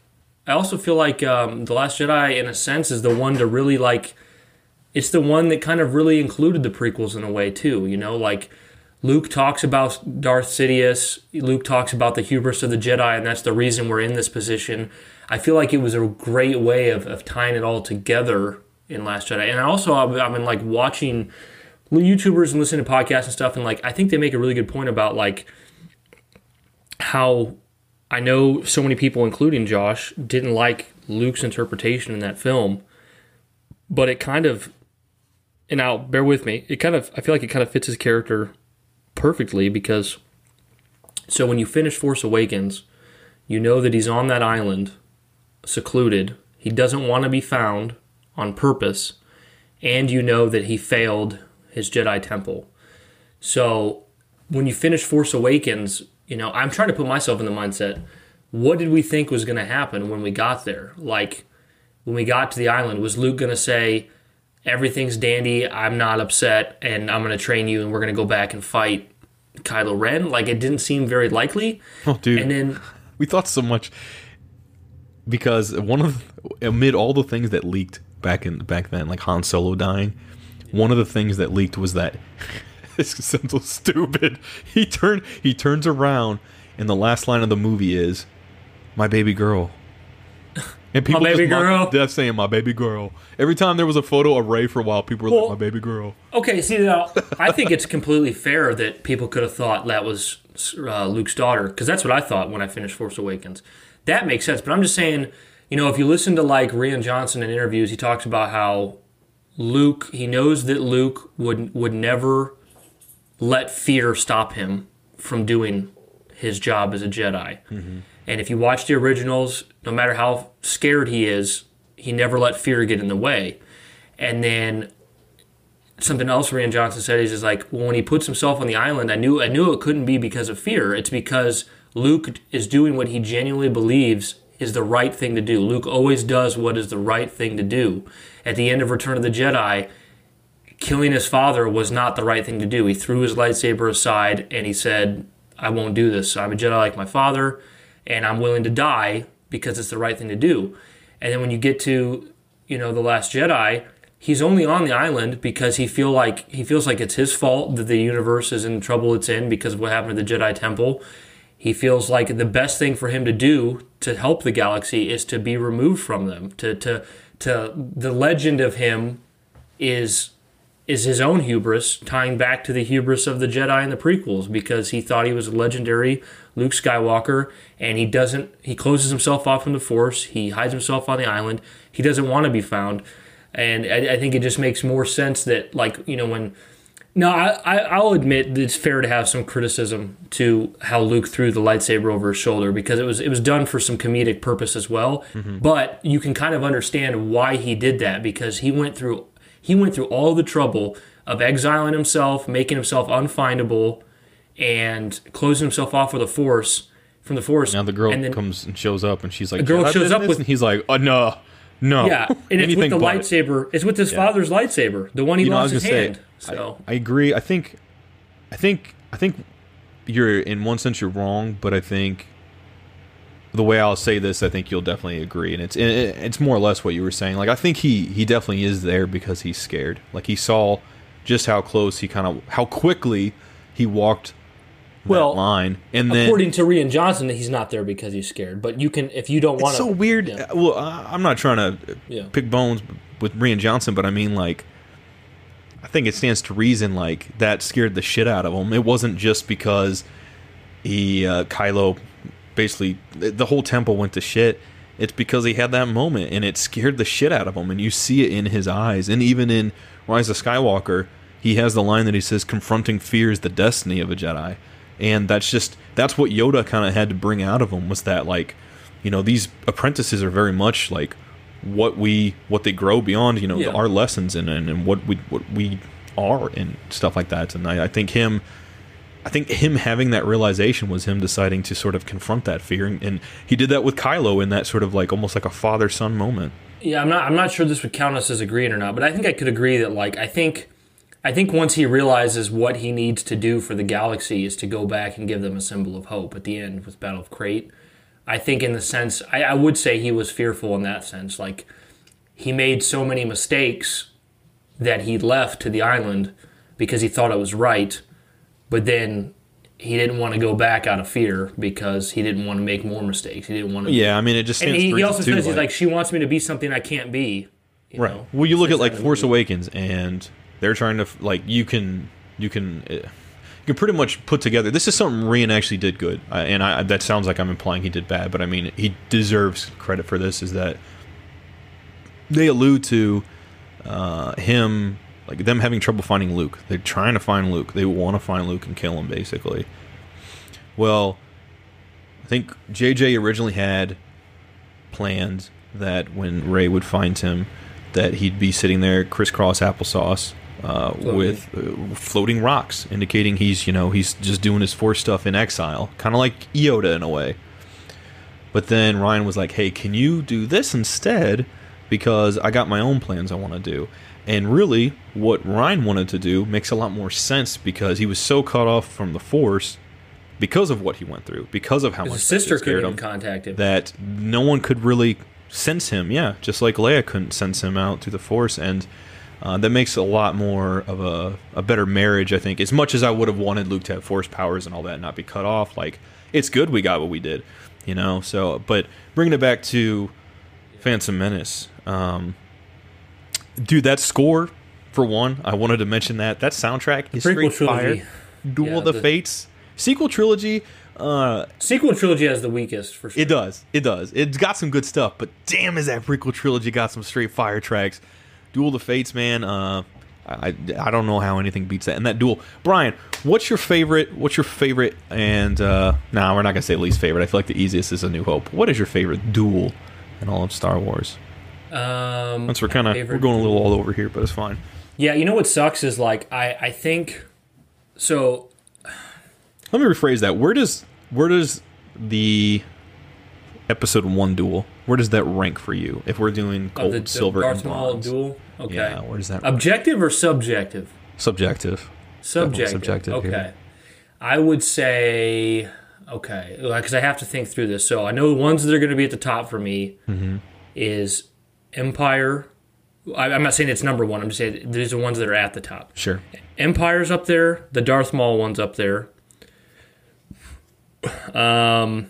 I also feel like um, the Last Jedi, in a sense, is the one to really like. It's the one that kind of really included the prequels in a way too. You know, like Luke talks about Darth Sidious. Luke talks about the hubris of the Jedi, and that's the reason we're in this position. I feel like it was a great way of, of tying it all together in Last Jedi. And also, I've, I've been like watching YouTubers and listening to podcasts and stuff, and like I think they make a really good point about like how I know so many people, including Josh, didn't like Luke's interpretation in that film, but it kind of, and now bear with me, it kind of, I feel like it kind of fits his character perfectly because, so when you finish Force Awakens, you know that he's on that island, secluded. He doesn't want to be found on purpose, and you know that he failed his Jedi Temple. So when you finish Force Awakens, you know, I'm trying to put myself in the mindset. What did we think was going to happen when we got there? Like, when we got to the island, was Luke going to say, everything's dandy, I'm not upset, and I'm going to train you, and we're going to go back and fight Kylo Ren? Like, it didn't seem very likely. Oh, dude. And then, we thought so much because one of amid all the things that leaked back in back then, like Han Solo dying, one of the things that leaked was that this sounds so stupid. He turned he turns around and the last line of the movie is my baby girl. And people baby just mock- girl. They're saying my baby girl. Every time there was a photo of Rey for a while, people were Well- like my baby girl. okay, see, now, I think it's completely fair that people could have thought that was uh, Luke's daughter, because that's what I thought when I finished Force Awakens. That makes sense, but I'm just saying, you know, if you listen to like Rian Johnson in interviews, he talks about how Luke, he knows that Luke would would never let fear stop him from doing his job as a Jedi. Mm-hmm. And if you watch the originals, no matter how scared he is, he never let fear get in the way. And then something else Rian Johnson said is, is like well, when he puts himself on the island, I knew I knew it couldn't be because of fear. It's because Luke is doing what he genuinely believes is the right thing to do. Luke always does what is the right thing to do. At the end of Return of the Jedi, killing his father was not the right thing to do. He threw his lightsaber aside and he said, I won't do this. I'm a Jedi like my father, and I'm willing to die because it's the right thing to do. And then when you get to, you know, The Last Jedi, he's only on the island because he feel like he feels like it's his fault that the universe is in trouble it's in because of what happened to the Jedi Temple. He feels like the best thing for him to do to help the galaxy is to be removed from them. To to to the legend of him is is his own hubris, tying back to the hubris of the Jedi in the prequels, because he thought he was a legendary Luke Skywalker, and he doesn't. He closes himself off from the Force. He hides himself on the island. He doesn't want to be found, and I, I think it just makes more sense that, like you know, when. No, I, I, I'll admit that it's fair to have some criticism to how Luke threw the lightsaber over his shoulder because it was it was done for some comedic purpose as well. Mm-hmm. But you can kind of understand why he did that because he went through he went through all the trouble of exiling himself, making himself unfindable, and closing himself off with a force from the force. Now the girl and then, comes and shows up, and she's like, girl "Jedi shows up with- and he's like, uh, "Oh no, no." yeah, and it's with the lightsaber. It's with his father's lightsaber, the one he You know, I lost his hand. say, so I agree. I think, I think, I think you're in one sense you're wrong, but I think the way I'll say this, I think you'll definitely agree, and it's it- it's more or less what you were saying. Like I think he he definitely is there because he's scared. Like he saw just how close he kind of how quickly he walked Well, line, and then according to Rian Johnson, he's not there because he's scared. But you can, if you don't want it's to, so weird. yeah. Well, I- I'm not trying to Yeah. pick bones with Rian Johnson, but I mean, like, I think it stands to reason, like, that scared the shit out of him. It wasn't just because he, uh, Kylo, basically, the whole temple went to shit. It's because he had that moment, and it scared the shit out of him. And you see it in his eyes. And even in Rise of Skywalker, he has the line that he says, confronting fear is the destiny of a Jedi. And that's just, that's what Yoda kind of had to bring out of him was that, like, you know, these apprentices are very much like what we, what they grow beyond, you know, Yeah. our lessons and, and, and what we, what we are and stuff like that. And I, I think him, I think him having that realization was him deciding to sort of confront that fear, and, and he did that with Kylo in that sort of like almost like a father son moment. Yeah, I'm not. I'm not sure this would count us as agreeing or not, but I think I could agree that like I think, I think once he realizes what he needs to do for the galaxy is to go back and give them a symbol of hope at the end with Battle of Crait. I think in the sense I, I would say he was fearful in that sense. Like he made so many mistakes that he left to the island because he thought it was right, but then he didn't want to go back out of fear because he didn't want to make more mistakes. He didn't want to. Yeah, I mean, it just And he, he also says he's like, she wants me to be something I can't be. you right. know? Well, you look at like that in the Force movie. Awakens, and they're trying to like you can you can. Uh, you can pretty much put together. This is something Rian actually did good, uh, and I, that sounds like I'm implying he did bad, but I mean he deserves credit for this. Is that they allude to uh, him like them having trouble finding Luke. They're trying to find Luke. They want to find Luke and kill him, basically. Well, I think JJ originally had planned that when Rey would find him, that he'd be sitting there crisscross applesauce uh, with uh, floating rocks, indicating he's you know he's just doing his force stuff in exile, kind of like Yoda in a way. But then Rian was like, "Hey, can you do this instead? Because I got my own plans I want to do." And really, what Rian wanted to do makes a lot more sense because he was so cut off from the Force because of what he went through, because of how much His that sister scared couldn't him contact him. that no one could really sense him. Yeah, just like Leia couldn't sense him out through the Force, and uh, that makes a lot more of a, a better marriage, I think. As much as I would have wanted Luke to have Force powers and all that, and not be cut off, like it's good we got what we did, you know. So, but bringing it back to Phantom Menace, um, dude, that score for one, I wanted to mention that that soundtrack is prequel straight fire. Duel Yeah, of the, the- Fates sequel trilogy. Uh, Sequel trilogy has the weakest for sure. it does. It does. It's got some good stuff, but damn, is that prequel trilogy got some straight fire tracks. Duel of the Fates, man. Uh, I I don't know how anything beats that. And that duel, Brian. What's your favorite? What's your favorite? And uh, nah, we're not gonna say least favorite. I feel like the easiest is A New Hope. What is your favorite duel in all of Star Wars? Um, Since we're kind of we're going a little all over here, but it's fine. yeah, you know what sucks is like I I think so. Let me rephrase that. Where does where does the episode one duel? Where does that rank for you? If we're doing gold, the, the silver, and bronze, duel. Okay. yeah, where does that? rank? Objective or subjective? Subjective. Subjective. subjective Okay. here. I would say okay because I have to think through this. So I know the ones that are going to be at the top for me Mm-hmm. is Empire. I, I'm not saying it's number one. I'm just saying these are the ones that are at the top. Sure. Empire's up there. The Darth Maul one's up there. Um,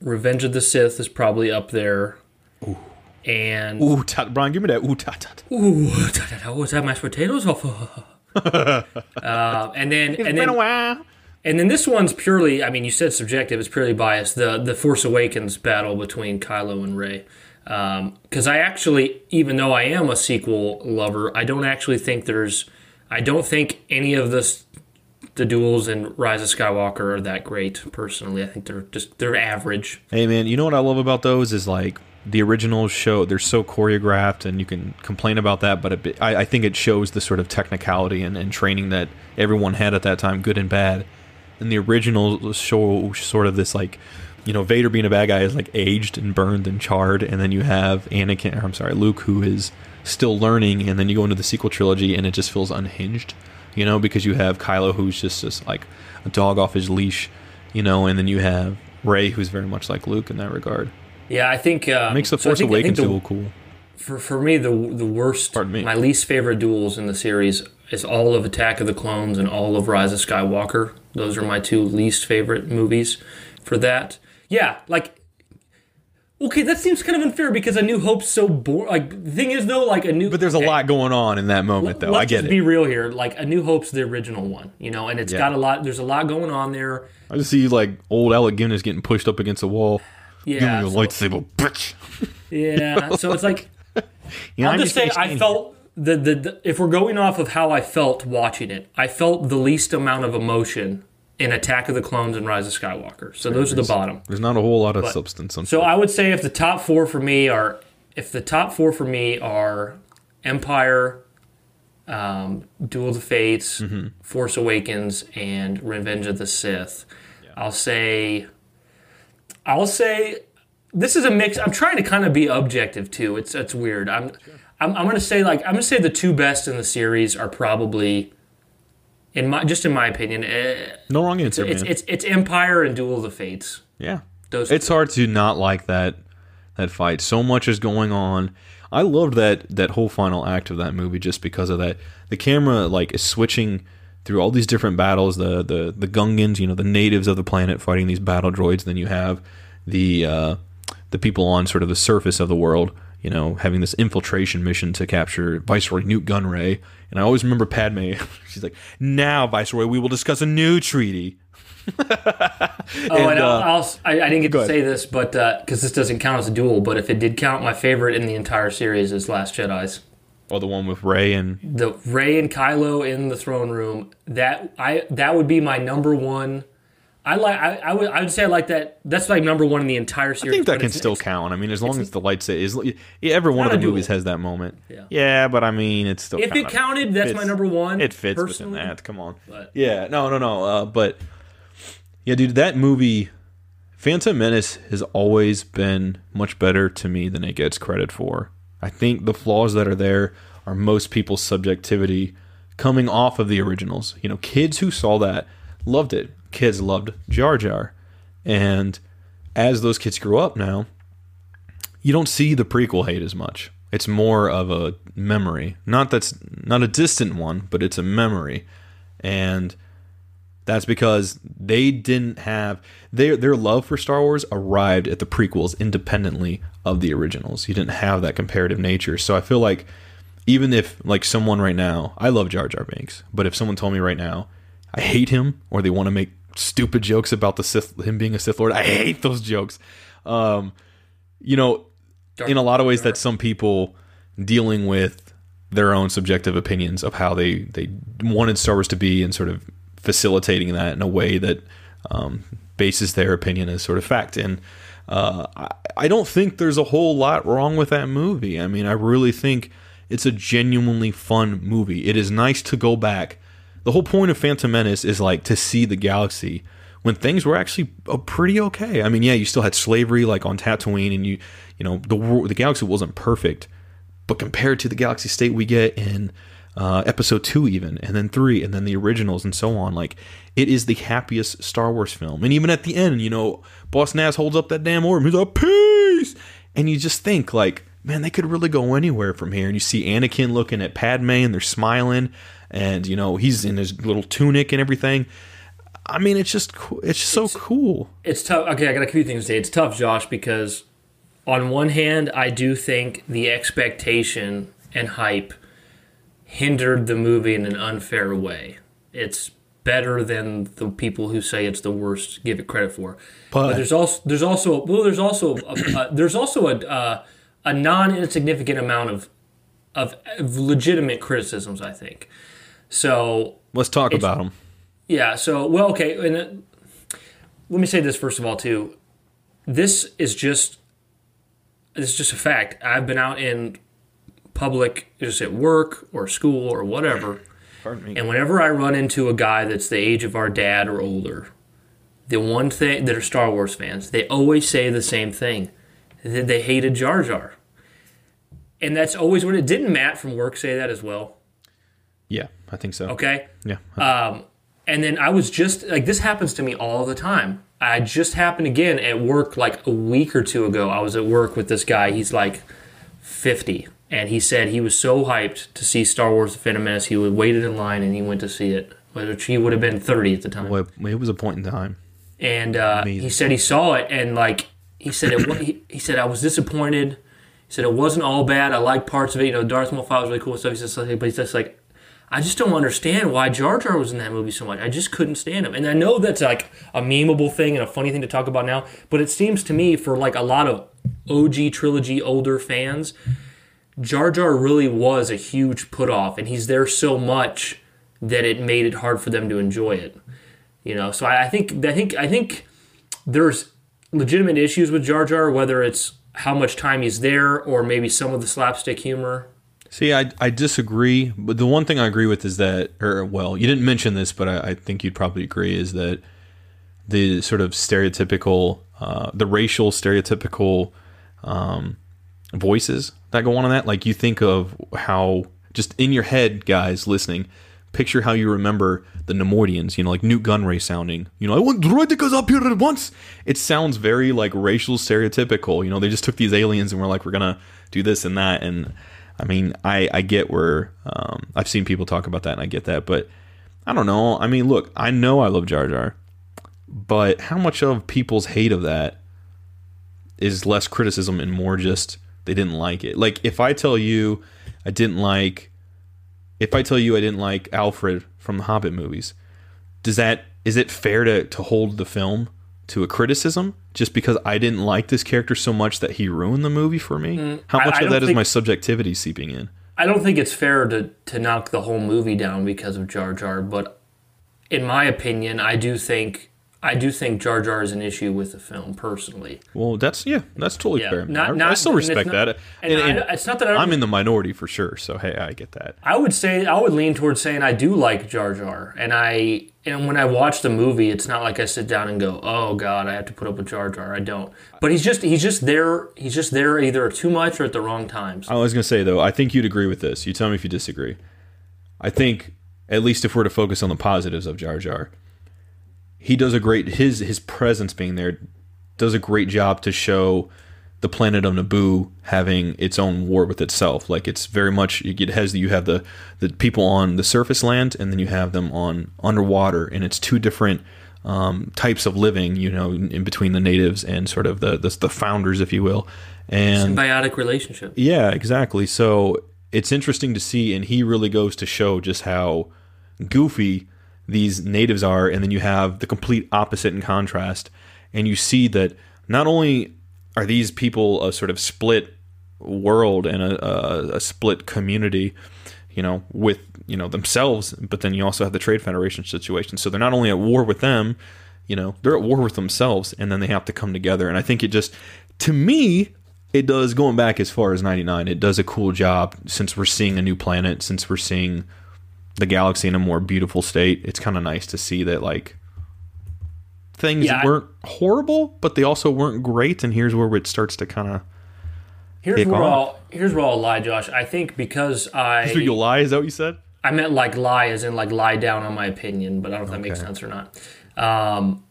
Revenge of the Sith is probably up there. And Ooh, ta- Brian, give me that. Ooh, ta ta. ta. ooh, da, da, da, was that mashed potatoes? off? uh, and then and Been then a while. and then this one's purely. I mean, you said subjective. It's purely biased. The the Force Awakens battle between Kylo and Rey. Because I actually, even though I am a sequel lover, I don't actually think there's. I don't think any of this the duels in Rise of Skywalker are that great. Personally, I think they're just they're average. Hey man, you know what I love about those is like the original show. They're so choreographed, and you can complain about that, but it, I, I think it shows the sort of technicality and, and training that everyone had at that time, good and bad. And the original show sort of this like, you know, Vader being a bad guy is like aged and burned and charred, and then you have Anakin, or I'm sorry, Luke, who is still learning, and then you go into the sequel trilogy, and it just feels unhinged, you know, because you have Kylo, who's just just like a dog off his leash, you know, and then you have Rey, who's very much like Luke in that regard. Yeah, I think uh, Makes the so Force think- Awakens the- duel cool. for for me the the worst me. my least favorite duels in the series is all of Attack of the Clones and all of Rise of Skywalker. Those are my two least favorite movies for that. Yeah, like Okay, that seems kind of unfair because A New Hope's so boring. Like the thing is though, like a new But there's a eh, lot going on in that moment, though. Let's I get just it. be real here. Like A New Hope's the original one, you know, and it's Yeah. got a lot. There's a lot going on there. I just see like old Alec Guinness getting pushed up against a wall. Yeah, Give me your so- lightsaber, bitch. yeah. So it's like You know, I'll I'm just say I exchanging. felt the, the the if we're going off of how I felt watching it, I felt the least amount of emotion in Attack of the Clones and Rise of Skywalker. So those are the bottom. There's not a whole lot of substance. On So I would say if the top four for me are if the top four for me are Empire, um, Duel of the Fates, Mm-hmm. Force Awakens, and Revenge of the Sith, I'll say I'll say this is a mix. I'm trying to kind of be objective too. It's it's weird. I'm I'm, I'm gonna say like I'm gonna say the two best in the series are probably in my just in my opinion. eh, no wrong answer, it's, man. it's it's Empire and Duel of the Fates. Yeah. Those it's hard to not like that that fight. So much is going on. I loved that that whole final act of that movie just because of that. The camera like is switching through all these different battles. The the the Gungans, you know, the natives of the planet fighting these battle droids. Then you have the uh, the people on sort of the surface of the world. You know, having this infiltration mission to capture Viceroy Nute Gunray. And I always remember Padme. She's like, "Now, Viceroy, we will discuss a new treaty." Oh, and, uh, I'll, I, I didn't get to ahead. say this, but because this doesn't count as a duel, but if it did count, my favorite in the entire series is Last Jedi's. Oh, the one with Rey and The Rey and Kylo in the throne room. That I that would be my number one. I like. I, I would. I would say I like that. That's like number one in the entire series. I think that can still count. I mean, as long as the lights is yeah, every one of the movies has that moment. Yeah. but I mean, it's still If it counted, that's my number one. It fits personally. within that. Come on. But- Yeah, no, no, no. Uh, but yeah, dude, that movie, Phantom Menace, has always been much better to me than it gets credit for. I think the flaws that are there are most people's subjectivity coming off of the originals. You know, kids who saw that loved it. Kids loved Jar Jar. And as those kids grew up now, you don't see the prequel hate as much. It's more of a memory. Not that's not a distant one, but it's a memory. And that's because they didn't have their their love for Star Wars arrived at the prequels independently of the originals. You didn't have that comparative nature. So I feel like even if like someone right now, I love Jar Jar Binks, but if someone told me right now, I hate him or they want to make stupid jokes about the Sith him being a Sith Lord, I hate those jokes. Um, you know, in a lot of ways that's some people dealing with their own subjective opinions of how they they wanted Star Wars to be and sort of facilitating that in a way that um, bases their opinion as sort of fact. And uh, I, I don't think there's a whole lot wrong with that movie. I mean, I really think it's a genuinely fun movie. It is nice to go back. The whole point of Phantom Menace is like to see the galaxy when things were actually uh, pretty okay. I mean, yeah, you still had slavery like on Tatooine, and you, you know, the the galaxy wasn't perfect, but compared to the galaxy state we get in uh, Episode Two, even, and then three, and then the originals, and so on, like it is the happiest Star Wars film. And even at the end, you know, Boss Nass holds up that damn orb, he's like, "Peace," and you just think like, man, they could really go anywhere from here. And you see Anakin looking at Padme, and they're smiling, and you know he's in his little tunic and everything. I mean, it's just. It's just so cool. It's tough. Okay, I got a few things to say. It's tough, Josh, because on one hand, I do think the expectation and hype hindered the movie in an unfair way. It's better than the people who say it's the worst give it credit for. But, But- there's also there's also well there's also a, a, there's also a uh, a non insignificant amount of, of legitimate criticisms. I think. So Let's talk about them. yeah. So, well, okay. And uh, let me say this first of all, too. This is just this is just a fact. I've been out in public, just at work or school or whatever, Pardon me. and whenever I run into a guy that's the age of our dad or older, the one thing that are Star Wars fans, they always say the same thing: that they hated Jar Jar. And that's always what it didn't. Matt from work say that as well. Yeah, I think so. Okay. Yeah. Um, and then I was just like, this happens to me all the time. I just happened again at work like a week or two ago. I was at work with this guy. He's like 50. And he said he was so hyped to see Star Wars The Phantom Menace. He waited in line and he went to see it, which he would have been 30 at the time. Well, it was a point in time. And uh, he said he saw it and like, he said it. he, he said I was disappointed. He said it wasn't all bad. I liked parts of it. You know, Darth Maul fight was really cool stuff. Just like, but he's just like, I just don't understand why Jar Jar was in that movie so much. I just couldn't stand him. And I know that's like a memeable thing and a funny thing to talk about now, but it seems to me for like a lot of OG trilogy older fans, Jar Jar really was a huge put off, and he's there so much that it made it hard for them to enjoy it. You know, so I think I think I think there's legitimate issues with Jar Jar, whether it's how much time he's there or maybe some of the slapstick humor. See, I, I disagree, but the one thing I agree with is that, or well, you didn't mention this, but I, I think you'd probably agree is that the sort of stereotypical, uh, the racial stereotypical um, voices that go on in that, like you think of how just in your head, guys listening, picture how you remember the Neimoidians, you know, like Nute Gunray sounding. You know, I want droidekas up here at once. It sounds very like racial stereotypical. You know, they just took these aliens and were like, we're gonna do this and that. And I mean, I I get where um, I've seen people talk about that, and I get that, but I don't know. I mean, look, I know I love Jar Jar, but how much of people's hate of that is less criticism and more just they didn't like it. Like if I tell you I didn't like if I tell you I didn't like Alfrid from the Hobbit movies, does that is it fair to to hold the film to a criticism just because I didn't like this character so much that he ruined the movie for me? Mm, How much I of don't that is my subjectivity seeping in? I don't think it's fair to, to knock the whole movie down because of Jar Jar, but in my opinion, I do think I do think Jar Jar is an issue with the film personally. Well, that's yeah, that's totally Yeah, fair. not- I, I still and respect not- that. and I, it's not that I I'm in the minority for sure. So hey, I get that. I would say I would lean towards saying I do like Jar Jar, and I and when I watch the movie, it's not like I sit down and go, "Oh God, I have to put up with Jar Jar." I don't. But he's just he's just there. He's just there either too much or at the wrong times. I was gonna say though, I think you'd agree with this. You tell me if you disagree. I think at least if we're to focus on the positives of Jar Jar, he does a great his his presence being there does a great job to show the planet of Naboo having its own war with itself. Like it's very much it has you have the the people on the surface land and then you have them on underwater, and it's two different um, types of living. You know, in, between the natives and sort of the the, the founders, if you will, and Symbiotic relationship. yeah, exactly. So it's interesting to see, and he really goes to show just how goofy these natives are, and then you have the complete opposite in contrast, and you see that not only are these people a sort of split world and a, a, a split community, you know, with you know themselves, but then you also have the Trade Federation situation. So they're not only at war with them, you know, they're at war with themselves, and then they have to come together. And I think it just, to me, it does going back as far as 99 it does a cool job since we're seeing a new planet since we're seeing the galaxy in a more beautiful state it's kind of nice to see that like things Yeah, weren't horrible but they also weren't great and here's where it starts to kind of Here's where off. I'll here's where I'll lie, Josh. I think because I you lie is that what you said I meant like lie as in like lie down on my opinion, but I don't know if that makes sense or not. Um,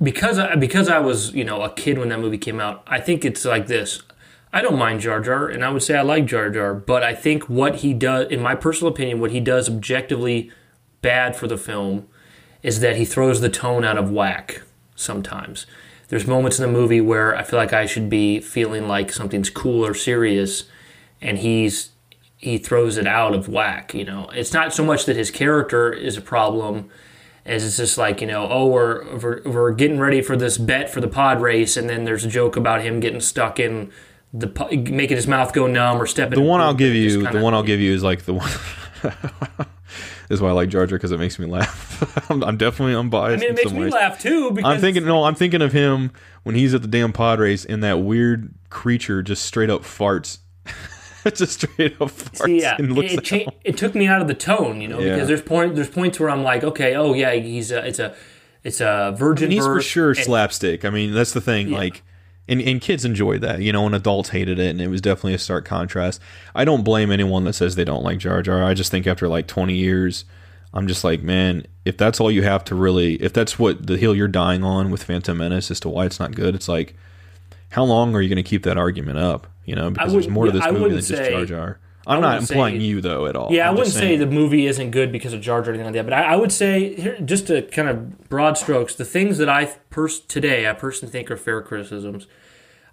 because I, because I was you know a kid when that movie came out, I think it's like this. I don't mind Jar Jar, and I would say I like Jar Jar, but I think what he does, in my personal opinion, what he does objectively bad for the film is that he throws the tone out of whack sometimes. There's moments in the movie where I feel like I should be feeling like something's cool or serious, and he's he throws it out of whack. You know, it's not so much that his character is a problem, as it's just like you know, oh, we're we're, we're getting ready for this bet for the pod race, and then there's a joke about him getting stuck in the making his mouth go numb or stepping. the one i'll give you the one i'll give you is like the one this is why i like jar jar because it makes me laugh I'm, I'm definitely unbiased I mean, it makes me ways. laugh too. Because I'm thinking no, I'm thinking of him when he's at the damn pod race and that weird creature just straight up farts. It's just straight up farts See, yeah, and looks it, cha- it took me out of the tone, you know, Yeah. because there's point there's points where I'm like, okay, oh yeah, he's a, it's a it's a virgin. And he's for sure and- slapstick. I mean, that's the thing. Like, and, and kids enjoyed that, you know, and adults hated it, and it was definitely a stark contrast. I don't blame anyone that says they don't like Jar Jar. I just think after like 20 years, I'm just like, man, if that's all you have to really, if that's what the hill you're dying on with Phantom Menace as to why it's not good, it's like, how long are you going to keep that argument up? You know, because there's wouldn't- more to this movie than just Jar Jar. I'm not implying say- you though at all. Yeah, I I'm wouldn't just say the movie isn't good because of Jar Jar or anything like that, but I, I would say here, just to kind of broad strokes, the things that I pers- today I personally think are fair criticisms.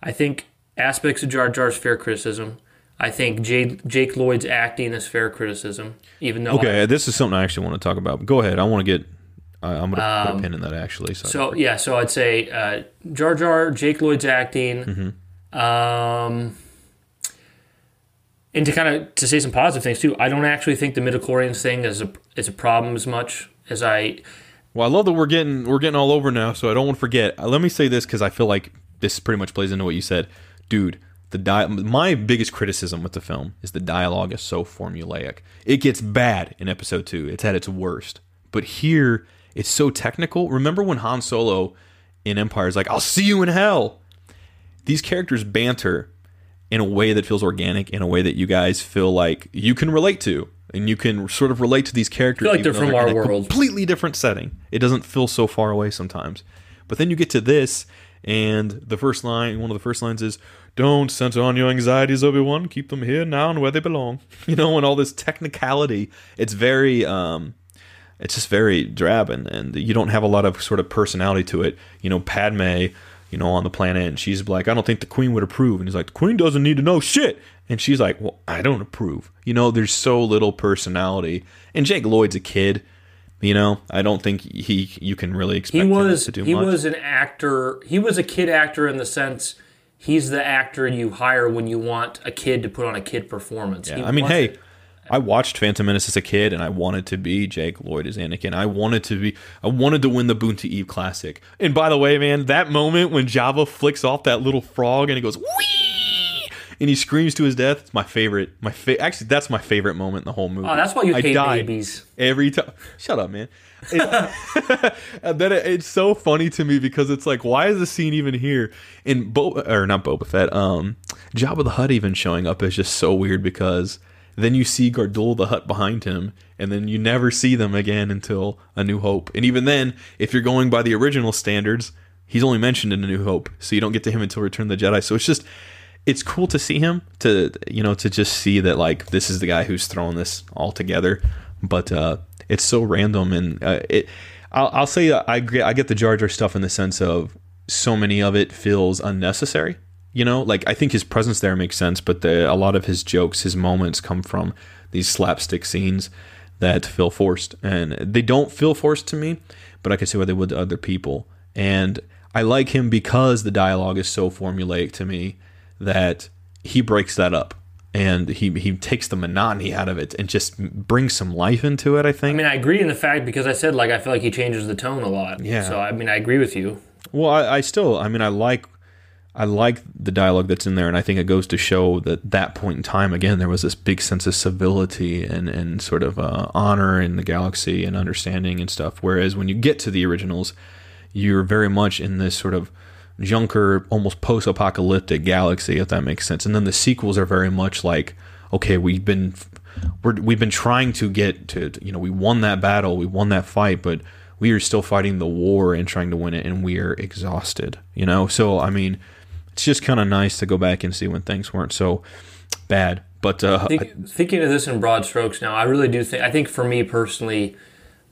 I think aspects of Jar Jar's fair criticism. I think Jade, Jake Lloyd's acting is fair criticism, even though I- Okay, this is something I actually want to talk about. Go ahead. I want to get. I I'm going to put a pin in that actually. So, Um, So yeah, so I'd say uh, Jar Jar, Jake Lloyd's acting, Mm-hmm. um, and to kind of to say some positive things too. I don't actually think the midichlorians thing is a is a problem as much as I. Well, I love that we're getting we're getting all over now, so I don't want to forget. Uh, Let me say this because I feel like this pretty much plays into what you said, dude. The di- my biggest criticism with the film is the dialogue is so formulaic. It gets bad in episode two. It's at its worst, but here it's so technical. Remember when Han Solo in Empire is like, "I'll see you in hell." These characters banter, in a way that feels organic, in a way that you guys feel like you can relate to. And you can sort of relate to these characters. Feel like they're from our in a world. completely different setting. It doesn't feel so far away sometimes. But then you get to this, and the first line, one of the first lines is, "Don't center on your anxieties, Obi Wan. Keep them here now and where they belong." You know, and all this technicality. It's very, um, it's just very drab, and, and you don't have a lot of sort of personality to it. You know, Padme, you know, on the planet, and she's like, "I don't think the Queen would approve," and he's like, "The Queen doesn't need to know shit," and she's like, "Well, I don't approve." You know, there's so little personality, and Jake Lloyd's a kid. You know, I don't think he you can really expect He him was to do he much. was an actor. He was a kid actor in the sense he's the actor you hire when you want a kid to put on a kid performance. He Yeah, I mean, hey, I watched Phantom Menace as a kid, and I wanted to be Jake Lloyd as Anakin. I wanted to be, I wanted to win the Boonta Eve Classic. And by the way, man, that moment when Jabba flicks off that little frog and he goes wee, and he screams to his death, it's my favorite. My fa- actually, that's my favorite moment in the whole movie. oh, that's why you I hate died babies. every time. Shut up, man. It- and then it, it's so funny to me because it's like, why is the scene even here? And Bo or not Boba Fett, um, Jabba the Hutt even showing up is just so weird because then you see Gardul the Hutt behind him, and then you never see them again until A New Hope. And even then, if you're going by the original standards, he's only mentioned in A New Hope, so you don't get to him until Return of the Jedi. So it's just it's cool to see him to you know to just see that like this is the guy who's throwing this all together but uh it's so random and uh, it I'll, I'll say I get, I get the Jar Jar stuff in the sense of so many of it feels unnecessary you know like I think his presence there makes sense but the, a lot of his jokes his moments come from these slapstick scenes that feel forced and they don't feel forced to me but I can see why they would to other people and I like him because the dialogue is so formulaic to me that he breaks that up and he he takes the monotony out of it and just brings some life into it. I think. I mean, I agree in the fact because I said like I feel like he changes the tone a lot. Yeah. So I mean, I agree with you. well, I, I still, I mean, I like. I like the dialogue that's in there, and I think it goes to show that that point in time, again, there was this big sense of civility and, and sort of uh, honor in the galaxy and understanding and stuff. Whereas when you get to the originals, you're very much in this sort of junker, almost post-apocalyptic galaxy, if that makes sense. And then the sequels are very much like, okay, we've been we're, we've been trying to get to, you know, we won that battle, we won that fight, but we are still fighting the war and trying to win it, and we are exhausted, you know. So I mean, it's just kind of nice to go back and see when things weren't so bad. But uh, Think, thinking of this in broad strokes now, I really do think. I think for me personally,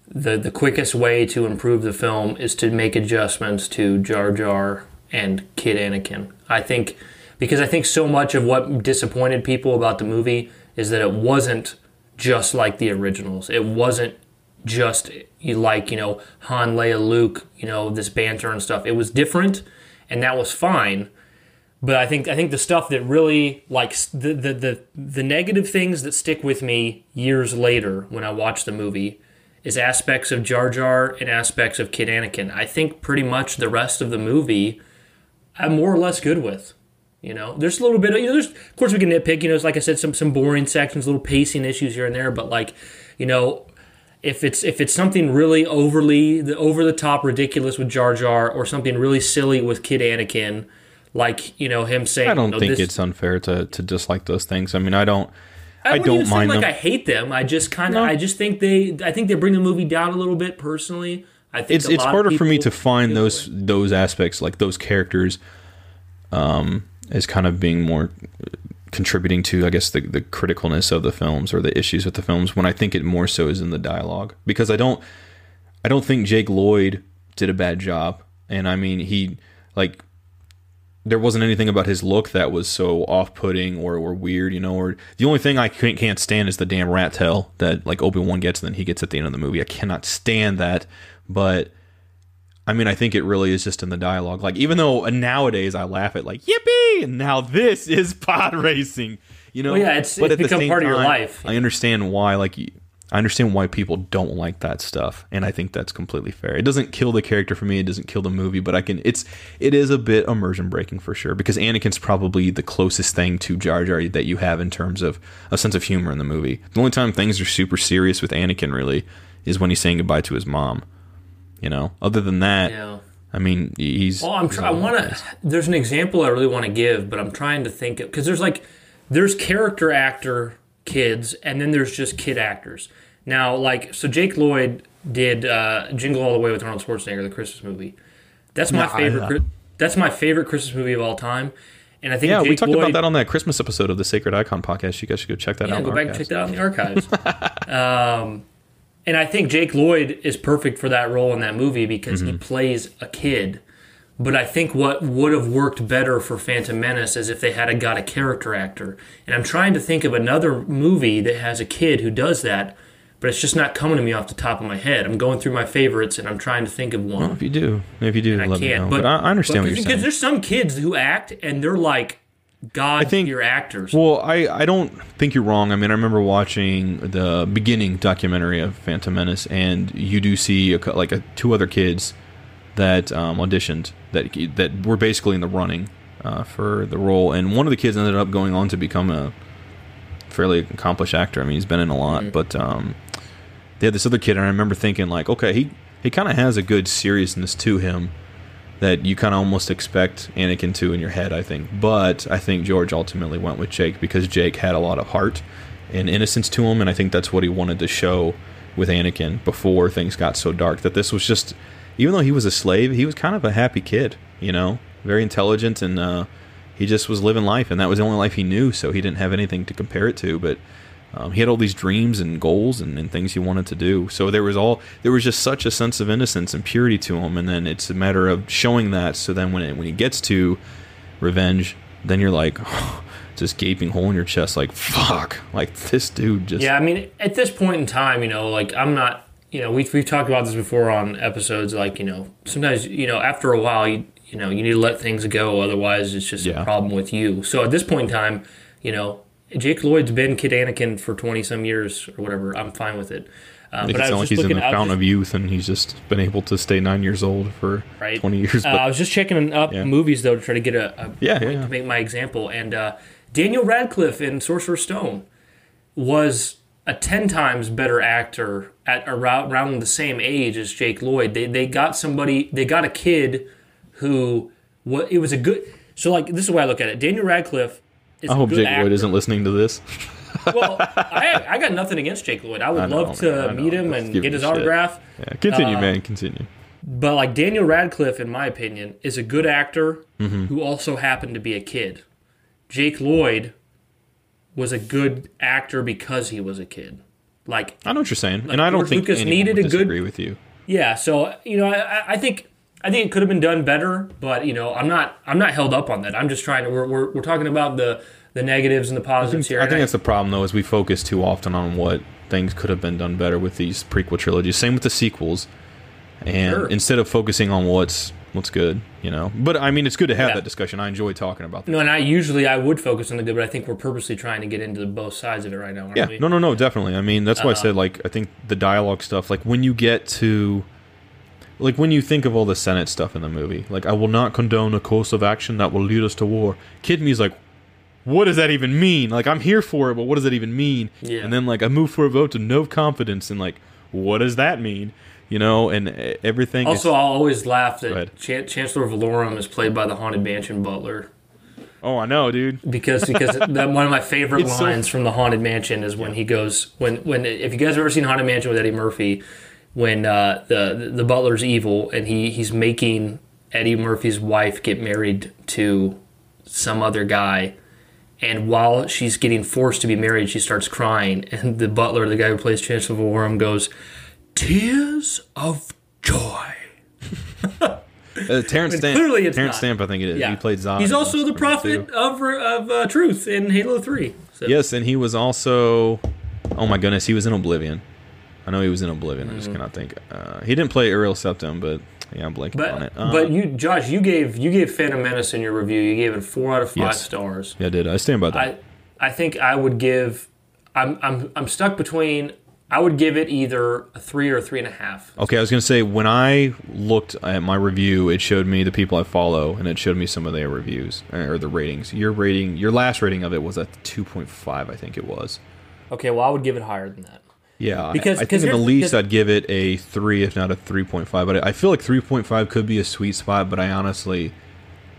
the the quickest way to improve the film is to make adjustments to Jar Jar and Kid Anakin. I think because I think so much of what disappointed people about the movie is that it wasn't just like the originals. It wasn't just you like you know Han, Leia, Luke. You know this banter and stuff. It was different, and that was fine. But I think I think the stuff that really like the, the the the negative things that stick with me years later when I watch the movie is aspects of Jar Jar and aspects of Kid Anakin. I think pretty much the rest of the movie I'm more or less good with. You know, there's a little bit of you know. There's of course we can nitpick. You know, it's like I said, some some boring sections, little pacing issues here and there. But like, you know, if it's if it's something really overly the over the top ridiculous with Jar Jar or something really silly with Kid Anakin, like you know him saying, I don't you know, think this- it's unfair to to dislike those things. I mean, I don't. I wouldn't don't say, mind like them. I hate them. I just kind of No. I just think they I think they bring the movie down a little bit personally. I think it's it's harder for me to find those those aspects like those characters um as kind of being more contributing to I guess the the criticalness of the films or the issues with the films when I think it more so is in the dialogue because I don't I don't think Jake Lloyd did a bad job and I mean he like there wasn't anything about his look that was so off-putting or, or weird, you know. Or the only thing I can't, can't stand is the damn rat tail that like Obi Wan gets, and then he gets at the end of the movie. I cannot stand that. But I mean, I think it really is just in the dialogue. Like even though nowadays I laugh at like yippee, and now this is pod racing, you know. Well, yeah, it's- it's become part of your life. I understand why like. I understand why people don't like that stuff, and I think that's completely fair. It doesn't kill the character for me. It doesn't kill the movie, but I can. It's it is a bit immersion breaking for sure because Anakin's probably the closest thing to Jar Jar that you have in terms of a sense of humor in the movie. The only time things are super serious with Anakin really is when he's saying goodbye to his mom. You know, other than that, Yeah. I mean, he's. Well, I'm. Try- I want to. There's an example I really want to give, but I'm trying to think of because there's like there's character actor kids, and then there's just kid actors. Now, like so, Jake Lloyd did uh, Jingle All the Way with Arnold Schwarzenegger, the Christmas movie. That's my I- favorite. uh, that's my favorite Christmas movie of all time, and I think Yeah, Jake we talked Lloyd, about that on that Christmas episode of the Sacred Icon podcast. You guys should go check that Yeah, out. go back and check that out in the archives. um, and I think Jake Lloyd is perfect for that role in that movie because Mm-hmm. he plays a kid. But I think what would have worked better for Phantom Menace is if they had a, got a character actor. And I'm trying to think of another movie that has a kid who does that, but it's just not coming to me off the top of my head. I'm going through my favorites and I'm trying to think of one. Well, if you do, if you do, I let me know. can't. But, But, I, understand but what you're saying. because there's some kids who act and they're like god I think- tier actors. Well, I, I don't think you're wrong. I mean, I remember watching the beginning documentary of Phantom Menace, and you do see a, like a, two other kids that um, auditioned that that were basically in the running uh, for the role, and one of the kids ended up going on to become a fairly accomplished actor. I mean, he's been in a lot, but um, they had this other kid, and I remember thinking like, okay, he he kind of has a good seriousness to him that you kind of almost expect Anakin to in your head, I think. But I think George ultimately went with Jake because Jake had a lot of heart and innocence to him, and I think that's what he wanted to show with Anakin before things got so dark. That this was just, even though he was a slave, he was kind of a happy kid, you know, very intelligent, and uh, he just was living life, and that was the only life he knew, so he didn't have anything to compare it to. But um, he had all these dreams and goals and, and things he wanted to do. So there was all there was just such a sense of innocence and purity to him. And then it's a matter of showing that. So then when it, when he gets to revenge, then you're like, just gaping hole in your chest, like fuck, like this dude just Yeah, I mean, at this point in time, you know, like I'm not, you know, we've we've talked about this before on episodes. Like, you know, sometimes, you know, after a while, you you know, you need to let things go. Otherwise, it's just Yeah. a problem with you. So at this point in time, you know, Jake Lloyd's been Kid Anakin for twenty some years or whatever. I'm fine with it. Uh, Make it sound like he's in the fountain of youth, and he's just been able to stay nine years old for Right. twenty years. Uh, I was just checking up Yeah. movies though to try to get a, a Yeah, yeah, point yeah. to make my example. And uh, Daniel Radcliffe in Sorcerer's Stone was a ten times better actor at around, around the same age as Jake Lloyd. They they got somebody they got a kid who what it was a good. So like this is the way I look at it. Daniel Radcliffe. Is I hope Jake actor. Lloyd isn't listening to this. Well, I, I got nothing against Jake Lloyd. I would I know, love to meet him Just and get his autograph. Yeah, continue, Uh, man, continue. But like Daniel Radcliffe, in my opinion, is a good actor Mm-hmm. who also happened to be a kid. Jake Lloyd was a good actor because he was a kid. Like, I know what you're saying, and I don't George think Lucas needed would a good- disagree with you. yeah. So you know, I- I, I think I think it could have been done better. But you know, I'm not I'm not held up on that. I'm just trying to. We're we're, we're talking about the the negatives and the positives here. I think that's the problem, though, is we focus too often on what things could have been done better with these prequel trilogies. Same with the sequels, and Sure. instead of focusing on what's what's good, you know. But I mean, it's good to have Yeah. that discussion. I enjoy talking about that. no, and I usually I would focus on the good, but I think we're purposely trying to get into both sides of it right now. Aren't Yeah, we? no, no, no, definitely. I mean, that's why Uh-huh. I said like I think the dialogue stuff, like when you get to, like when you think of all the Senate stuff in the movie, like I will not condone a course of action that will lead us to war. Kid me's like, what does that even mean? Like I'm here for it, but what does that even mean? Yeah. And then like I move for a vote to no confidence, and like what does that mean? You know, and everything. is- Also, I'll always laugh that Chancellor Valorum is played by the Haunted Mansion Butler. oh, I know, dude. because because that one of my favorite It's so- lines from the haunted mansion is when he goes when when if you guys have ever seen haunted mansion with eddie murphy when uh, the the butler's evil and he he's making eddie murphy's wife get married to some other guy and while she's getting forced to be married she starts crying and the butler the guy who plays chancellor Valorum goes tears of joy Uh, Terrence Stamp. clearly it's Terrence not. Stamp, I think it is. yeah He played Zod. he's also the prophet 2. of of uh, truth in halo 3 so. Yes, and he was also. Oh my goodness, he was in Oblivion. I know he was in Oblivion. I just cannot think. Uh, he didn't play Uriel Septim, but yeah, I'm blanking But on it. But you, Josh, you gave you gave Phantom Menace in your review. You gave it four out of five Yes. stars. yeah, I did. I stand by that. I I think I would give. I'm I'm I'm stuck between. I would give it either a three or a three and a half. okay, I was gonna say when I looked at my review, it showed me the people I follow, and it showed me some of their reviews or the ratings. Your rating, your last rating of it was at 2.5, I think it was. Okay, well I would give it higher than that. Yeah, Because- I, I think at the least I'd give it a three, if not a three point five. But I I feel like three point five could be a sweet spot. But I honestly,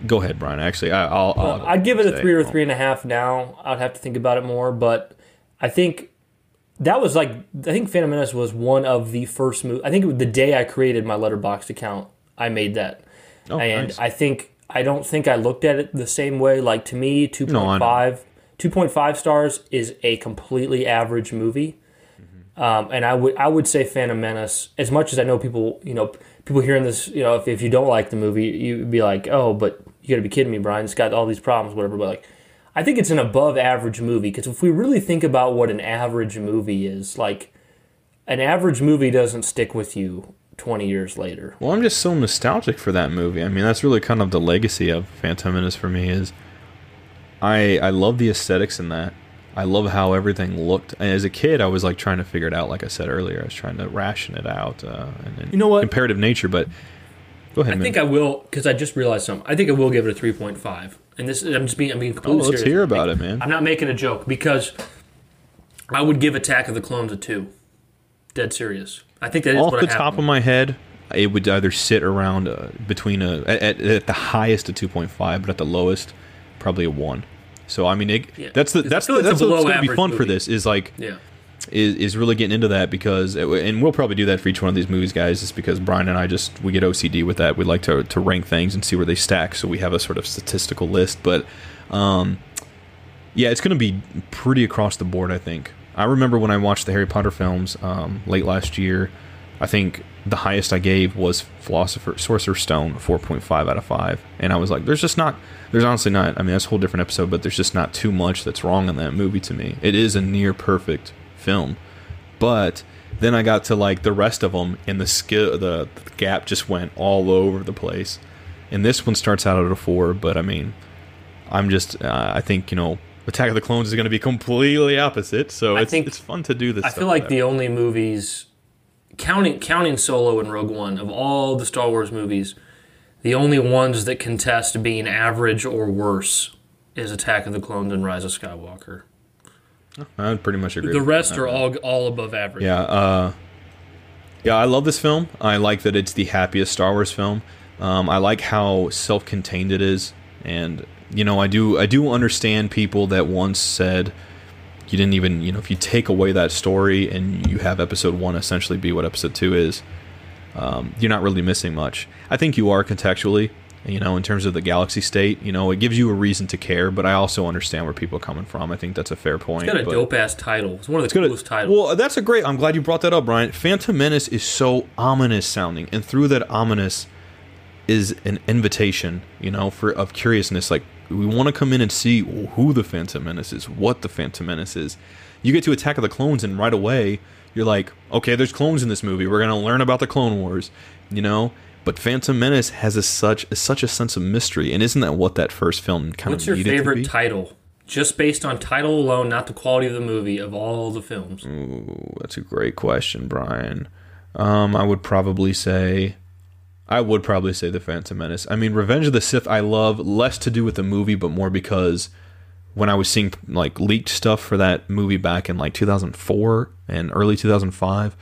go ahead, Brian. Actually, I, I'll, I'll Uh, I'd give it a three or three and a half now. I'd have to think about it more, but I think that was like I think Phantom Menace was one of the first movies. I think it was the day I created my Letterboxd account, I made that, Oh, and nice. I think I don't think I looked at it the same way. Like to me, 2.5, know. 2.5 stars is a completely average movie. Um, and I would I would say Phantom Menace. As much as I know people, you know, people hearing this, you know, if, if you don't like the movie, you'd be like, oh, but you got to be kidding me, Brian. It's got all these problems, whatever. But like, I think it's an above average movie because if we really think about what an average movie is, like, an average movie doesn't stick with you twenty years later. Well, I'm just so nostalgic for that movie. I mean, that's really kind of the legacy of Phantom Menace for me. Is I I love the aesthetics in that. I love how everything looked. And as a kid, I was like trying to figure it out. Like I said earlier, I was trying to ration it out. Uh, and, and You know what? Comparative nature, but go ahead. I man. think I will because I just realized something. I think I will give it a three point five, and this I'm just being I'm being oh, completely let's serious. hear about it, man. I'm not making a joke because I would give Attack of the Clones a two. Dead serious. I think that is Off what the top of my head, it would either sit around uh, between a at, at, the highest a 2.5, but at the lowest, probably a one. So I mean, it, Yeah. that's the that's the, a that's what's going to be fun for this is like yeah. Is, is really getting into that because and we'll probably do that for each one of these movies guys just because brian and i just we get ocd with that. We like to, to rank things and see where they stack so we have a sort of statistical list. But um, yeah it's going to be pretty across the board i think. I remember when i watched the harry potter films um, late last year i think the highest i gave was philosopher sorcerer's stone 4.5 out of 5 and i was like there's just not there's honestly not i mean that's a whole different episode but there's just not too much that's wrong in that movie to me. It is a near perfect film. But then i got to like the rest of them and the skill the, the gap just went all over the place. And this one starts out at a four but i mean i'm just uh, i think you know attack of the clones is going to be completely opposite so I it's, think- it's fun to do this I feel like that the only movies counting counting Solo and Rogue One of all the Star Wars movies, the only ones that contest being average or worse is Attack of the Clones and Rise of Skywalker. I pretty much agree The rest are all all above average. Yeah, uh, yeah, I love this film. I like that it's the happiest Star Wars film. Um, I like how self-contained it is, and you know, I do I do understand people that once said you didn't even you know if you take away that story and you have Episode One essentially be what Episode Two is, um, you're not really missing much. I think you are contextually. You know, in terms of the galaxy state, you know, it gives you a reason to care, but I also understand where people are coming from. I think that's a fair point. It's got a dope ass title. It's one of the coolest titles. Well, that's a great. I'm glad you brought that up, Brian. Phantom Menace is so ominous sounding, and through that ominous is an invitation, you know, for of curiousness. Like we want to come in and see who the Phantom Menace is, what the Phantom Menace is. You get to Attack of the Clones, and right away you're like, okay, there's clones in this movie. We're gonna learn about the Clone Wars, you know. But Phantom Menace has a such a, such a sense of mystery, and isn't that what that first film kind What's of your needed to favorite title? Just based on title alone, not the quality of the movie of all the films. Ooh, that's a great question, Brian. Um, I would probably say, I would probably say the Phantom Menace. I mean, Revenge of the Sith. I love less to do with the movie, but more because when I was seeing like leaked stuff for that movie back in like 2004 and early 2005,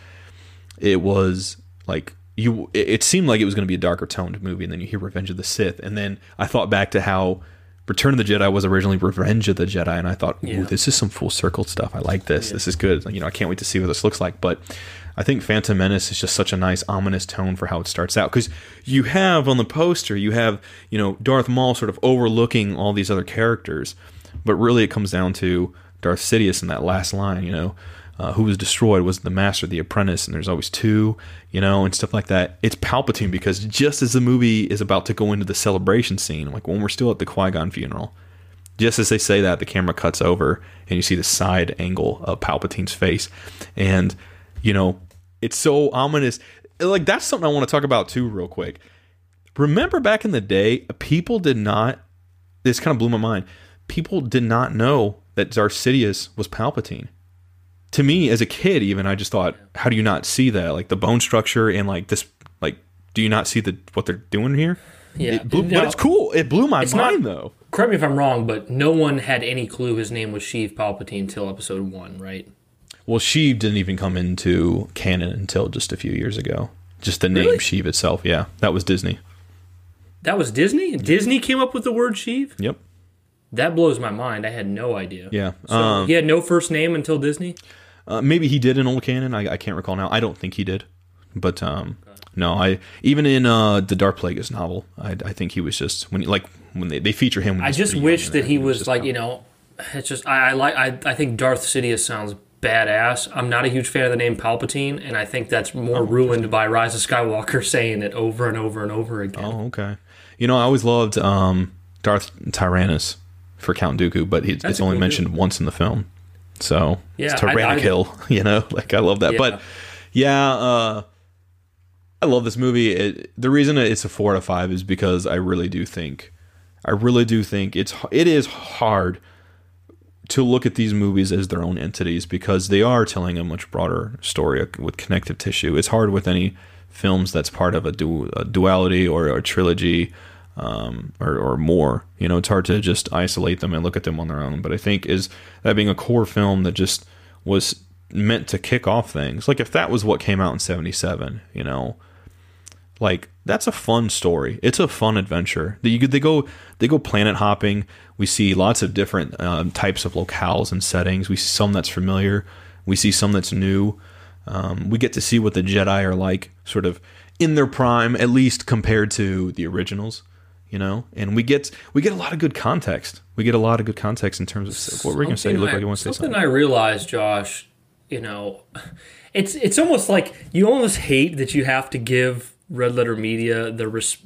it was like you. It, seemed like it was going to be a darker toned movie, and then you hear Revenge of the Sith, and then I thought back to how. Return of the Jedi was originally Revenge of the Jedi, and I thought, "Ooh, Yeah. this is some full circle stuff. I like this. This is good. You know, I can't wait to see what this looks like." But I think Phantom Menace is just such a nice ominous tone for how it starts out because you have on the poster, you have you know Darth Maul sort of overlooking all these other characters, but really it comes down to Darth Sidious in that last line. You know, uh, who was destroyed was the Master, the Apprentice, and there's always two. You know, and stuff like that. It's Palpatine because just as the movie is about to go into the celebration scene, like when we're still at the Qui Gon funeral, just as they say that, the camera cuts over and you see the side angle of Palpatine's face. And, you know, it's so ominous. Like, that's something I want to talk about too, real quick. Remember back in the day, people did not, this kind of blew my mind. People did not know that Darth Sidious was Palpatine. To me, as a kid, even, I just thought, how do you not see that? Like, the bone structure and, like, this, like, do you not see the what they're doing here? Yeah, It blew, Now, but it's cool. It blew my mind not- though. Correct me if I'm wrong, but no one had any clue his name was Sheev Palpatine till Episode One, right? Well, Sheev didn't even come into canon until just a few years ago. Just the name Really? Sheev itself, yeah, that was Disney. That was Disney. Disney came up with the word Sheev. Yep. That blows my mind. I had no idea. Yeah. So um, he had no first name until Disney. Uh, maybe he did in old canon. I, I can't recall now. I don't think he did. But um, no, I even in uh, the Darth Plagueis novel, I, I think he was just when like when they, they feature him. I just wish that he then was like you know, it's just I, I like I I think Darth Sidious sounds badass. I'm not a huge fan of the name Palpatine, and I think that's more Oh, ruined by Rise of Skywalker saying it over and over and over again. Oh, okay. You know, I always loved um, Darth Tyrannus for Count Dooku, but he, it's only cool mentioned once in the film. So Yeah, it's I- I- Tyrannikill, you know, like I love that. Yeah. But yeah, uh, I love this movie. It, the reason it's a four out of five is because I really do think, I really do think it's it is hard to look at these movies as their own entities because they are telling a much broader story with connective tissue. It's hard with any films that's part of a, du- a duality or a trilogy um, or, or more. You know, it's hard to just isolate them and look at them on their own. But I think is that being a core film that just was meant to kick off things. Like if that was what came out in '77, you know, like that's a fun story. It's a fun adventure. They, they go they go planet hopping. We see lots of different um, types of locales and settings. We see some that's familiar. We see some that's new. Um, we get to see what the Jedi are like, sort of in their prime, at least compared to the originals. You know, and we get we get a lot of good context. We get a lot of good context in terms of what we're going to say. You look I- like you want to say something something. I realized, Josh. You know, it's it's almost like you almost hate that you have to give Red Letter Media the res-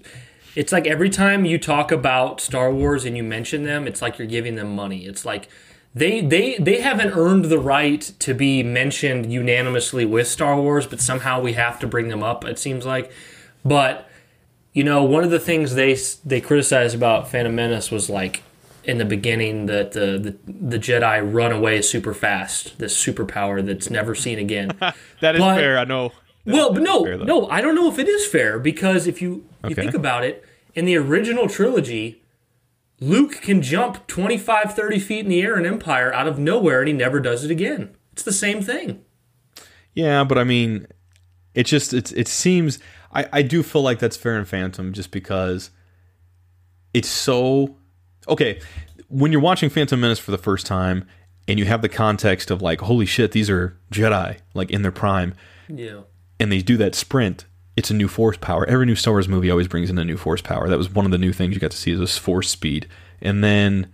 It's like every time you talk about Star Wars and you mention them, it's like you're giving them money. It's like they they they haven't earned the right to be mentioned unanimously with Star Wars, but somehow we have to bring them up. It seems like, but you know, one of the things they they criticized about Phantom Menace was like in the beginning that the the, the Jedi run away super fast, this superpower that's never seen again. That is But- fair. I know. well, but no, fair, no, I don't know if it is fair because if you you think about it, in the original trilogy, Luke can jump 25, 30 feet in the air in Empire out of nowhere, and he never does it again. It's the same thing. Yeah, but I mean, it just it it seems I I do feel like that's fair in Phantom just because it's so okay when you're watching Phantom Menace for the first time and you have the context of like holy shit these are Jedi like in their prime. Yeah. and they do that sprint it's a new force power. Every new Star Wars movie always brings in a new force power. That was one of the new things you got to see is this force speed. And then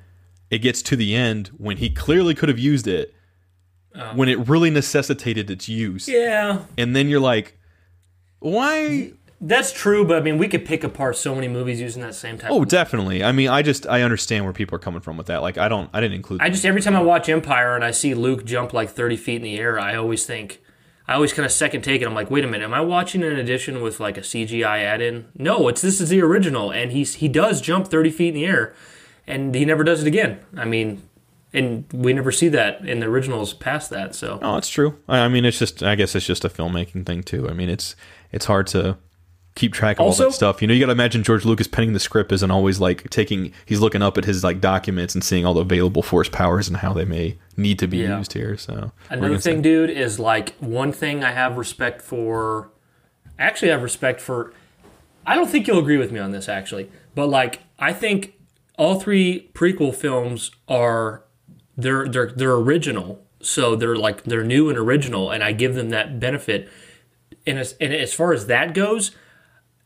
it gets to the end when he clearly could have used it um, when it really necessitated its use. Yeah, and then you're like, why? that's true, but I mean, we could pick apart so many movies using that same type. Oh, of definitely. I mean, I just I understand where people are coming from with that. Like, I don't, I didn't include. I just every time I watch Empire and I see Luke jump like 30 feet in the air, I always think, I always kind of second take it. I'm like, wait a minute, am I watching an edition with like a CGI add-in? No, it's this is the original, and he's he does jump 30 feet in the air, and he never does it again. I mean, and we never see that in the originals past that. So oh, no, it's true. I, I mean, it's just, I guess it's just a filmmaking thing too. I mean, it's it's hard to keep track of all that stuff. You know, you got to imagine George Lucas penning the script isn't always like taking. He's looking up at his like documents and seeing all the available force powers and how they may need to be Yeah. used here. So what are you Another gonna say? thing, dude, is like one thing I have respect for. Actually, I have respect for. I don't think you'll agree with me on this, actually, but like I think all three prequel films are they're they're they're original, so they're like they're new and original, and I give them that benefit. And as and as far as that goes,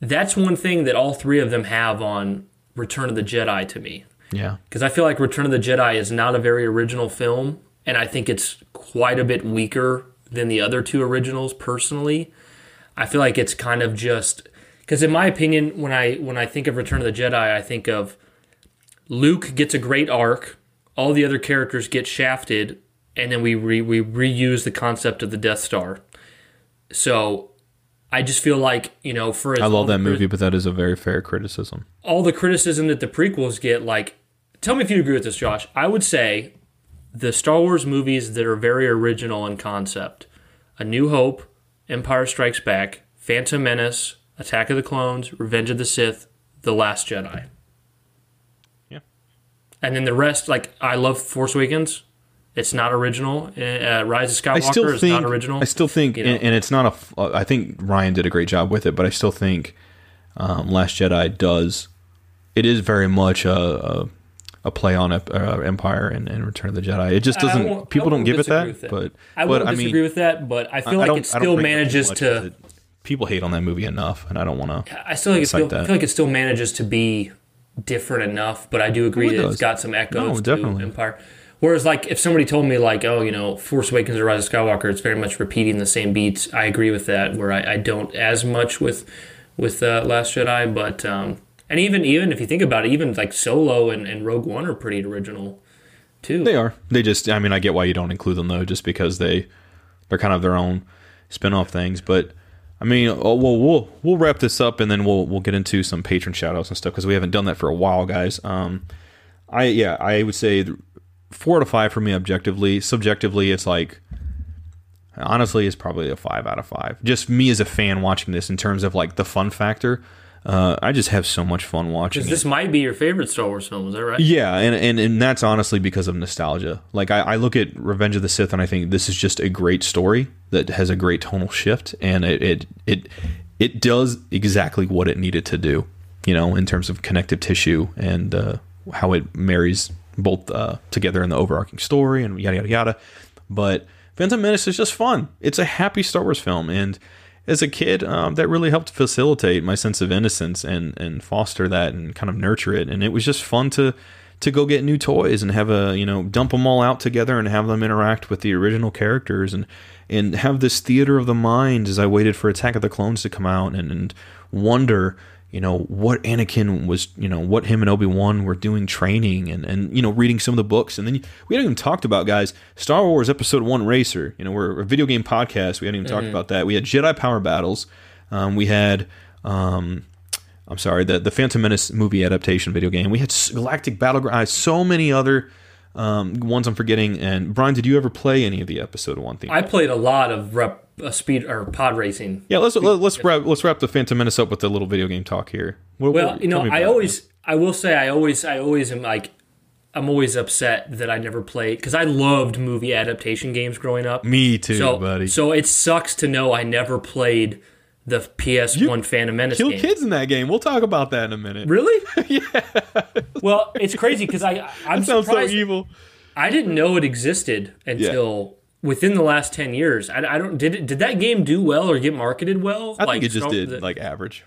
that's one thing that all three of them have on Return of the Jedi to me Yeah, because I feel like Return of the Jedi is not a very original film, and I think it's quite a bit weaker than the other two originals. Personally, I feel like it's kind of just because, in my opinion, when I when I think of Return of the Jedi, I think of Luke gets a great arc, all the other characters get shafted, and then we re, we reuse the concept of the Death Star. So. I just feel like you know, for as I love the that criti- movie, but that is a very fair criticism. all the criticism that the prequels get, like, tell me if you agree with this, Josh. I would say the Star Wars movies that are very original in concept A New Hope, Empire Strikes Back, Phantom Menace, Attack of the Clones, Revenge of the Sith, The Last Jedi. Yeah. And then the rest, like, I love Force Awakens It's not original. Uh, Rise of Skywalker I is think not original. I still think, you know. and, and it's not a. uh, think Rian did a great job with it, but I still think um, Last Jedi does. It is very much a a, a play on Ep- uh, Empire and, and Return of the Jedi. It just doesn't. people don't give it that, it. but I would I disagree mean, with that, but I I- feel I like it I still bring it up too manages to. it- people hate on that movie enough, and I don't want to. I still think it like still. I feel like it still manages to be different enough, but I do agree Oh, it that does. it's got some echoes No, to. Empire. Whereas, like, if somebody told me, like, oh, you know, Force Awakens or Rise of Skywalker, it's very much repeating the same beats. I agree with that. Where I, I don't as much with with uh, Last Jedi, but um, and even even if you think about it, even like Solo and, and Rogue One are pretty original too. They are. They just. I mean, I get why you don't include them though, just because they they're kind of their own spin-off things. But I mean, oh, well, we'll we'll wrap this up and then we'll we'll get into some patron shoutouts and stuff because we haven't done that for a while, guys. Um, I yeah, I would say four to five for me objectively. Subjectively, it's like honestly, it's probably a five out of five. Just me as a fan watching this in terms of like the fun factor. Uh, I just have so much fun watching. it. This might be your favorite Star Wars film, is that right? Yeah, and, and and that's honestly because of nostalgia. Like I, I look at Revenge of the Sith and I think this is just a great story that has a great tonal shift, and it it it, it does exactly what it needed to do. You know, in terms of connective tissue and uh, how it marries both uh, together in the overarching story and yada yada yada. But Phantom Menace is just fun. It's a happy Star Wars film, and as a kid, um, that really helped facilitate my sense of innocence and and foster that and kind of nurture it. And it was just fun to to go get new toys and have a you know dump them all out together and have them interact with the original characters and and have this theater of the mind as I waited for Attack of the Clones to come out and and wonder you know what Anakin was you know what him and Obi Wan were doing training and and you know reading some of the books. And then we hadn't even talked about guys Star Wars Episode One Racer you know we're a video game podcast. We hadn't even talked about that. We had Jedi Power Battles. Um, we had um, I'm sorry the the Phantom Menace movie adaptation video game. We had Galactic Battleground. So many other um, ones I'm forgetting. And Brian did you ever play any of the Episode One theme? I played a lot of rep, uh, speed or pod racing. yeah let's let, let's wrap let's wrap the Phantom Menace up with a little video game talk here. What- Well, what- you know, I always, I will say, I always, I always am like, I'm always upset that I never played because I loved movie adaptation games growing up. me too so, buddy. so it sucks to know I never played the PS1 Phantom Menace kill game. kids in that game. We'll talk about that in a minute. Really? yeah. Well, it's crazy because I, I'm Sounds so evil. I didn't know it existed until within the last ten years. I, I don't did it, did that game do well or get marketed well? I think it just did the- like average.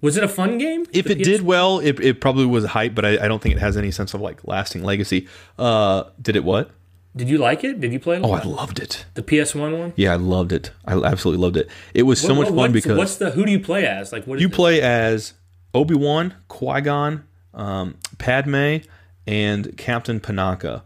was it a fun game? If The it PS did well, it, it probably was hype, but I, I don't think it has any sense of like lasting legacy. Uh, did it what? Did you like it? Did you play it? Oh, I loved it. the PS1 one? Yeah, I loved it. I absolutely loved it. It was so What- much what- fun because what's the who do you play as? Like what is you it? play as Obi Wan, Qui Gon, um, Padme, and Captain Panaka.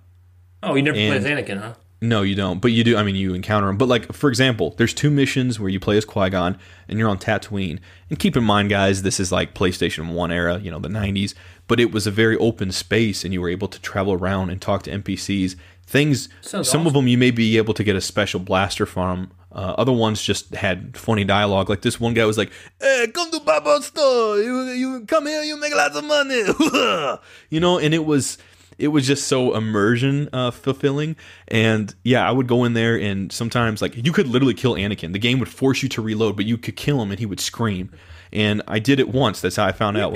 Oh, you never played as Anakin, huh? No, you don't. But you do. I mean, you encounter them. But like, for example, there's two missions where you play as Qui Gon and you're on Tatooine. And keep in mind, guys, this is like PlayStation One era, you know, the '90s. But it was a very open space, and you were able to travel around and talk to NPCs. Things. Sounds some of them you may be able to get a special blaster from. Uh, other ones just had funny dialogue. Like this one guy was like, "Hey, come to Baba's store. You, you come here, you make lots of money." you know, and it was it was just so immersion uh, fulfilling. And yeah, I would go in there and sometimes like you could literally kill Anakin. The game would force you to reload, but you could kill him and he would scream. And I did it once. That's how I found out.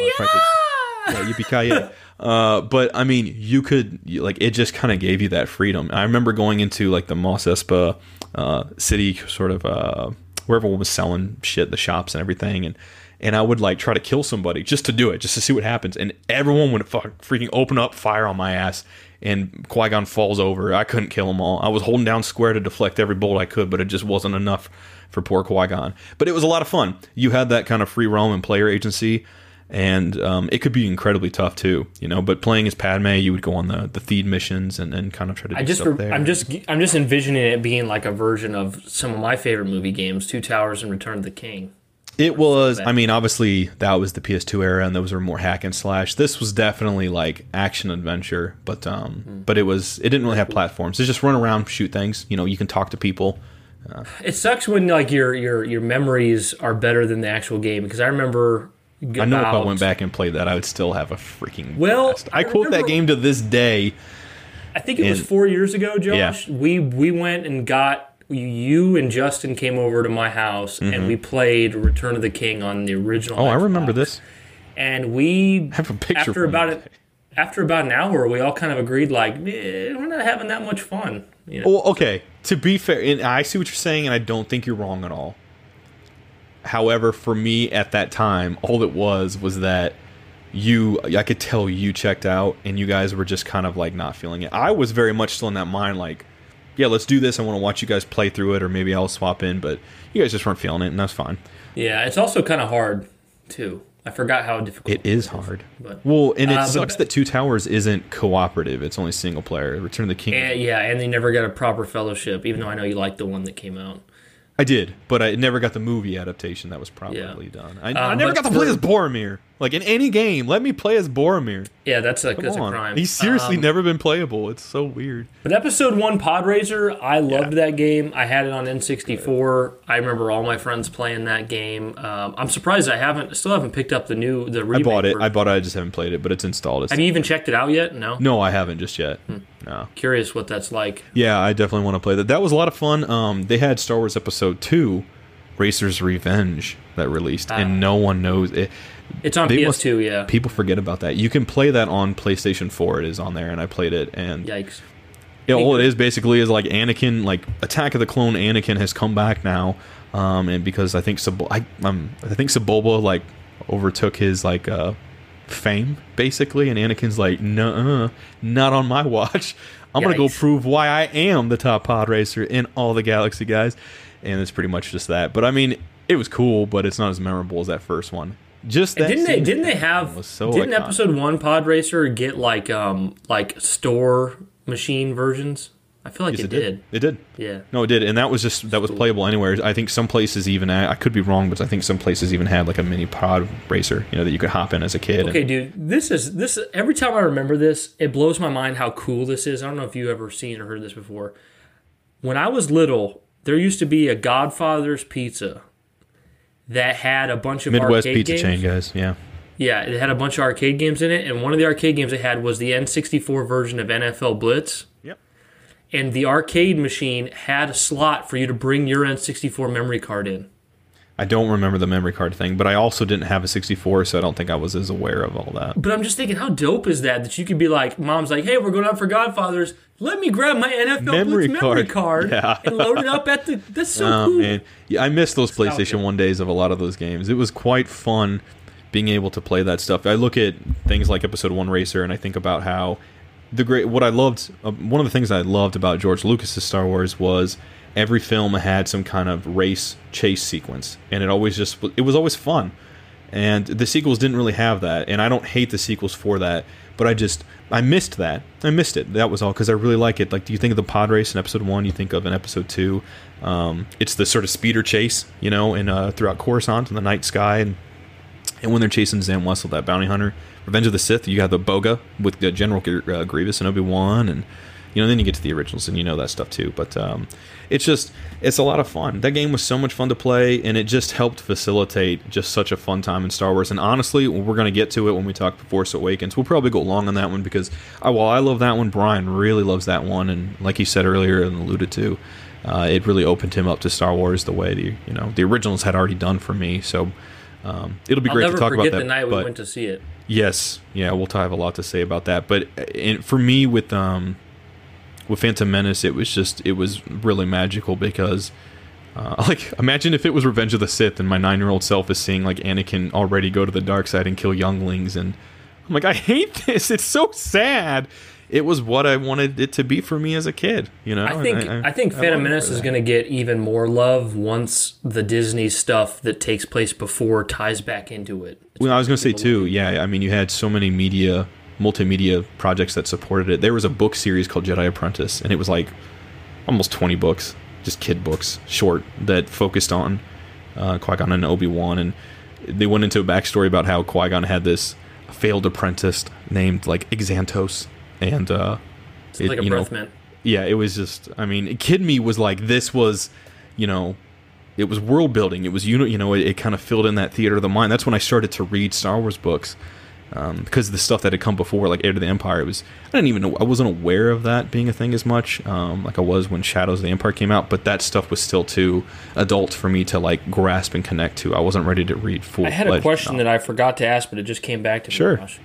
Yeah, yippee Uh, but I mean, you could like it just kind of gave you that freedom. I remember going into like the Mos Espa uh, city, sort of uh, where everyone was selling shit, the shops and everything, and and I would like try to kill somebody just to do it, just to see what happens, and everyone would fuck, freaking open up fire on my ass. And Qui Gon falls over. I couldn't kill them all. I was holding down square to deflect every bolt I could, but it just wasn't enough for poor Qui Gon. But it was a lot of fun. You had that kind of free roam and player agency and um, it could be incredibly tough too, you know. But playing as Padme, you would go on the the Theed missions and, and kind of try to do I just stuff there. I'm just I'm just envisioning it being like a version of some of my favorite movie games, Two Towers and Return of the King. it was. I mean, obviously that was the PS2 era, and those were more hack and slash. This was definitely like action adventure, but um, Hmm. but it was it didn't really have platforms. It's just run around, shoot things. You know, you can talk to people. It sucks when like your your your memories are better than the actual game because I remember. I know if I went back and played that, I would still have a freaking Well, blast. I, I quote that game to this day. I think it was four years ago, Josh. Yeah. We we went and got you and Justin came over to my house and we played Return of the King on the original. Mm-hmm. Oh, I remember this. And we I have a picture after about it. it after about an hour, we all kind of agreed like "Eh, we're not having that much fun. You know, Well, okay. To be fair, and I see what you're saying, and I don't think you're wrong at all. However, for me at that time, all it was was that you, I could tell you checked out, and you guys were just kind of like not feeling it. I was very much still in that mind, like, yeah, let's do this. I want to watch you guys play through it, or maybe I'll swap in, but you guys just weren't feeling it, and that's fine. yeah, it's also kind of hard too. I forgot how difficult It is hard. But Well, and it Uh, but- sucks that Two Towers isn't cooperative; it's only single player. Return of the King. and, yeah, and they never got a proper fellowship, even though I know you like the one that came out. I did, but I never got the movie adaptation that was probably Yeah. done. I, I Um, never got to play as Boromir. Like in any game, let me play as Boromir. Yeah, that's a that's a crime. He's seriously Um, never been playable. It's so weird. But episode one, Pod Racer, I loved Yeah. that game. I had it on N64. I remember all my friends playing that game. Um, I'm surprised I haven't, still haven't picked up the new the I bought it. I bought it. I just haven't played it, but it's installed. It's, have you even checked it out yet? No. no, I haven't just yet. Hmm. No. Curious what that's like. Yeah, I definitely want to play that. That was a lot of fun. Um, they had Star Wars Episode Two, Racer's Revenge, that released, Ah. and no one knows it. It's on They PS2. must- yeah. People forget about that. You can play that on PlayStation 4. It is on there, and I played it, and Yikes. Yeah, all it is basically is like Anakin, like Attack of the Clone. Anakin has come back now, um, and because I think Sab- I, um, I think Sebulba like overtook his like uh, fame basically, and Anakin's like, no, not on my watch. I'm gonna go prove why I am the top pod racer in all the galaxy, guys. And it's pretty much just that. But I mean, it was cool, but it's not as memorable as that first one. Just that. didn't they? Didn't they have? so didn't iconic. episode one Pod Racer get like um like store machine versions? I feel like Yes, it, did. It did. Yeah. No, it did, and that was just that was playable anywhere. I think some places even I could be wrong, but I think some places even had like a mini pod racer, you know, that you could hop in as a kid. and- Okay, dude, this is this. Every time I remember this, it blows my mind how cool this is. I don't know if you ever seen or heard this before. When I was little, there used to be a Godfather's Pizza that had a bunch of Midwest arcade pizza games. chain guys, yeah. Yeah, it had a bunch of arcade games in it, and one of the arcade games it had was the N64 version of NFL Blitz. Yep. And the arcade machine had a slot for you to bring your N64 memory card in. I don't remember the memory card thing, but I also didn't have a 64, so I don't think I was as aware of all that. But I'm just thinking, how dope is that? That you could be like, mom's like, hey, we're going out for Godfathers. Let me grab my NFL Memory Blitz memory card. card Yeah. and load it up at the. That's so Oh cool. man, yeah, I missed those. PlayStation One days of a lot of those games. It was quite fun being able to play that stuff. I look at things like Episode One Racer, and I think about how the great. What I loved, uh, one of the things I loved about George Lucas's Star Wars was every film had some kind of race chase sequence, and it always just it was always fun. And the sequels didn't really have that, and I don't hate the sequels for that. But I just I missed that. I missed it. That was all because I really like it. Like, do you think of the pod race in episode one? You think of in episode two? Um, it's the sort of speeder chase, you know, in uh, throughout Coruscant in the night sky, and and when they're chasing Zam Wesell, that bounty hunter. Revenge of the Sith, you got the Boga with the General uh, Grievous and Obi Wan, and you know then you get to the originals and you know that stuff too. But um, it's just it's a lot of fun. That game was so much fun to play, and it just helped facilitate just such a fun time in Star Wars. And honestly, we're gonna get to it when we talk Force Awakens. We'll probably go long on that one because uh, while I love that one, Brian really loves that one, and like he said earlier and alluded to. Uh, it really opened him up to Star Wars the way the you know the originals had already done for me. So um, it'll be I'll great to talk about that. the night we but- went to see it. Yes, yeah, we'll have a lot to say about that. But uh, for me, with um, with Phantom Menace, it was just it was really magical because, uh, like, imagine if it was Revenge of the Sith and my nine year old self is seeing like Anakin already go to the dark side and kill younglings, and I'm like, I hate this. It's so sad. It was what I wanted it to be for me as a kid. You know, I think I, think Phantom it Menace is going to get even more love once the Disney stuff that takes place before ties back into it. Well, I was going to say too. Yeah, I mean, you had so many media, multimedia projects that supported it. There was a book series called Jedi Apprentice, and it was like almost twenty books, just kid books, short that focused on uh, Qui Gon and Obi Wan, and they went into a backstory about how Qui Gon had this failed apprentice named like Exantos, and uh, it- like a you know, mint. yeah, it was just. I mean, kid me was like this was, you know, it was world building. It was you know, you know, it, it kind of filled in that theater of the mind. That's when I started to read Star Wars books, um, because the stuff that had come before, like Heir to the Empire, it was I didn't even know I wasn't aware of that being a thing as much, um, like I was when Shadows of the Empire came out. But that stuff was still too adult for me to like grasp and connect to. I wasn't ready to read full. I had a question that I forgot to ask, but it just came back to me. Sure. Josh.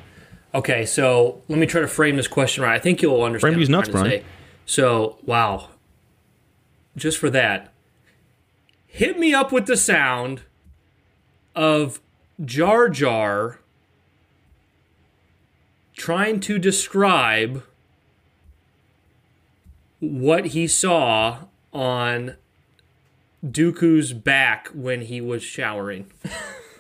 Okay, so let me try to frame this question right. I think you'll understand. Frame these nuts, Brian. say. So, wow. Just for that, hit me up with the sound of Jar Jar trying to describe what he saw on Dooku's back when he was showering.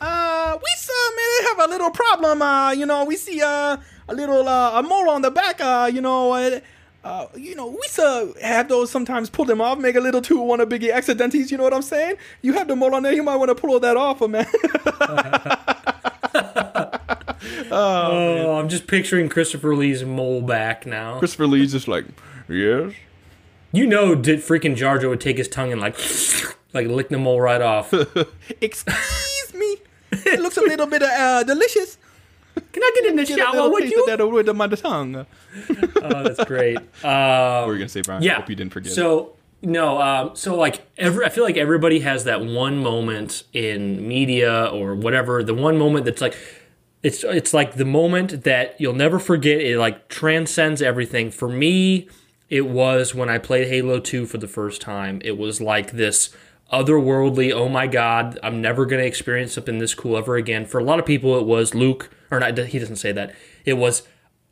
Uh, we uh, may have a little problem. Uh, you know, we see uh, a little uh, a mole on the back. Uh, you know, uh, uh, you know, we uh, have those sometimes pull them off, make a little too one of biggie accidentes. You know what I'm saying? You have the mole on there, you might want to pull that off, uh, man. Oh, I'm just picturing Christopher Lee's mole back now. Christopher Lee's just like, yes. You know, did freaking Jar Jar would take his tongue and like, like lick the mole right off. Excuse me. It looks a little bit uh, delicious. Can I get in the Get a shower with taste you? that over with my tongue. Oh, that's great. What were you gonna say, Brian? Yeah. Hope you didn't forget. So no, um, so like every, I feel like everybody has that one moment in media or whatever. The one moment that's like, it's it's like the moment that you'll never forget. It like transcends everything. For me, it was when I played Halo Two for the first time. It was like this otherworldly. Oh my god, I'm never gonna experience something this cool ever again. For a lot of people, it was Luke, or not. He doesn't say that. It was.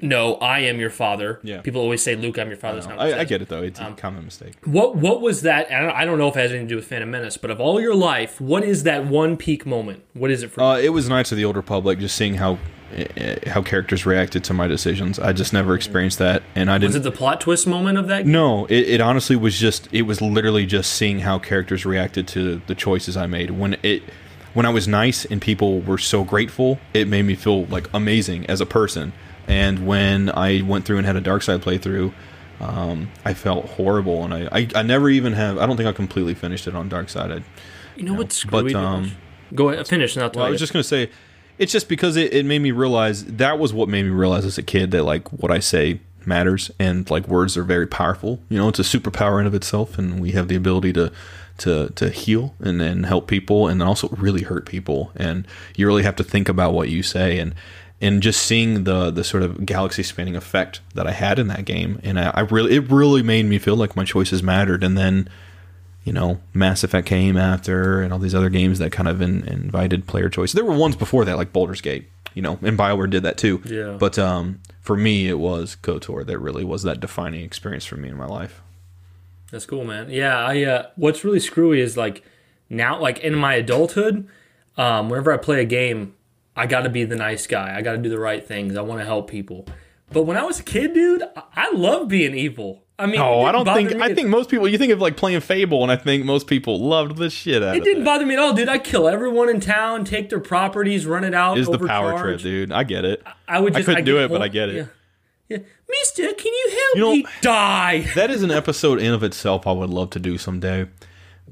No, I am your father. Yeah. People always say, "Luke, I'm your father." Not I, I get it though. It's Um, a common mistake. What what was that? I don't, I don't know if it has anything to do with Phantom Menace, but of all your life, what is that one peak moment? What is it for? Uh, it was Knights of the Old Republic, just seeing how uh, how characters reacted to my decisions. I just never experienced that, and I didn't. Was it the plot twist moment of that? No, it, it honestly was just it was literally just seeing how characters reacted to the choices I made. When it when I was nice and people were so grateful, it made me feel like amazing as a person. And when I went through and had a dark side playthrough, um, I felt horrible, and I, I I never even have. I don't think I completely finished it on dark side. I, You know what's but, um, Go ahead, finish, I'll Well, I was just gonna say, it's just because it, it made me realize that was what made me realize as a kid that like what I say matters and like words are very powerful. You know, it's a superpower in of itself, and we have the ability to to to heal and and help people, and then also really hurt people. And you really have to think about what you say and. And just seeing the the sort of galaxy spanning effect that I had in that game, and I, I really it really made me feel like my choices mattered. And then you know, Mass Effect came after, and all these other games that kind of in, invited player choice. There were ones before that, like Baldur's Gate, you know, and Bioware did that too. Yeah. But um, for me, it was KOTOR that really was that defining experience for me in my life. That's cool, man. Yeah, I. Uh, what's really screwy is like now, like in my adulthood, um, whenever I play a game, I got to be the nice guy. I got to do the right things. I want to help people. But when I was a kid, dude, I, I love being evil. I mean, Oh, I don't think. I think most people. You think of like playing Fable, and I think most people loved the shit out It of didn't it. bother me at all, dude. I kill everyone in town, take their properties, run it out. Is the power trip, dude? I get it. I would I couldn't I'd do it, but I get it. Yeah. yeah. Mister, can you help You know- me die? that is an episode in of itself I would love to do someday.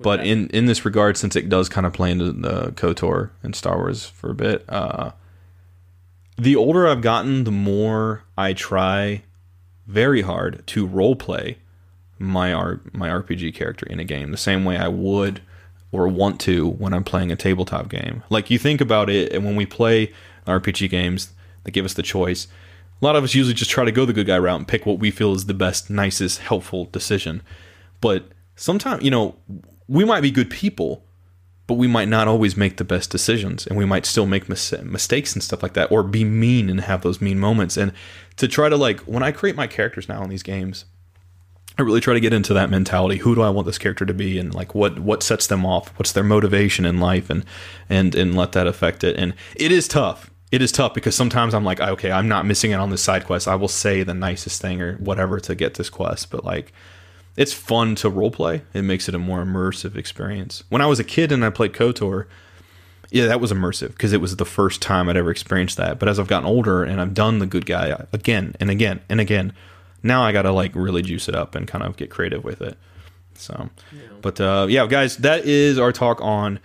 But in in this regard, since it does kind of play into the KOTOR and Star Wars for a bit, uh, the older I've gotten, the more I try very hard to role play my R- my RPG character in a game the same way I would or want to when I'm playing a tabletop game. Like you think about it, and when we play RPG games that give us the choice, a lot of us usually just try to go the good guy route and pick what we feel is the best, nicest, helpful decision. But sometimes, you know, we might be good people, but we might not always make the best decisions and we might still make mis- mistakes and stuff like that or be mean and have those mean moments. And to try to like when i create my characters now in these games i really try to get into that mentality who do i want this character to be? And like what what sets them off? What's their motivation in life? And and and let that affect it. And it is tough. It is tough because sometimes i'm like okay i'm not missing out on this side quest. I will say the nicest thing or whatever to get this quest. But like it's fun to roleplay. It makes it a more immersive experience. When I was a kid and I played KOTOR, yeah, that was immersive because it was the first time I'd ever experienced that. But as I've gotten older and I've done the good guy again and again and again, now I got to like really juice it up and kind of get creative with it. So, but uh, yeah, guys, that is our talk on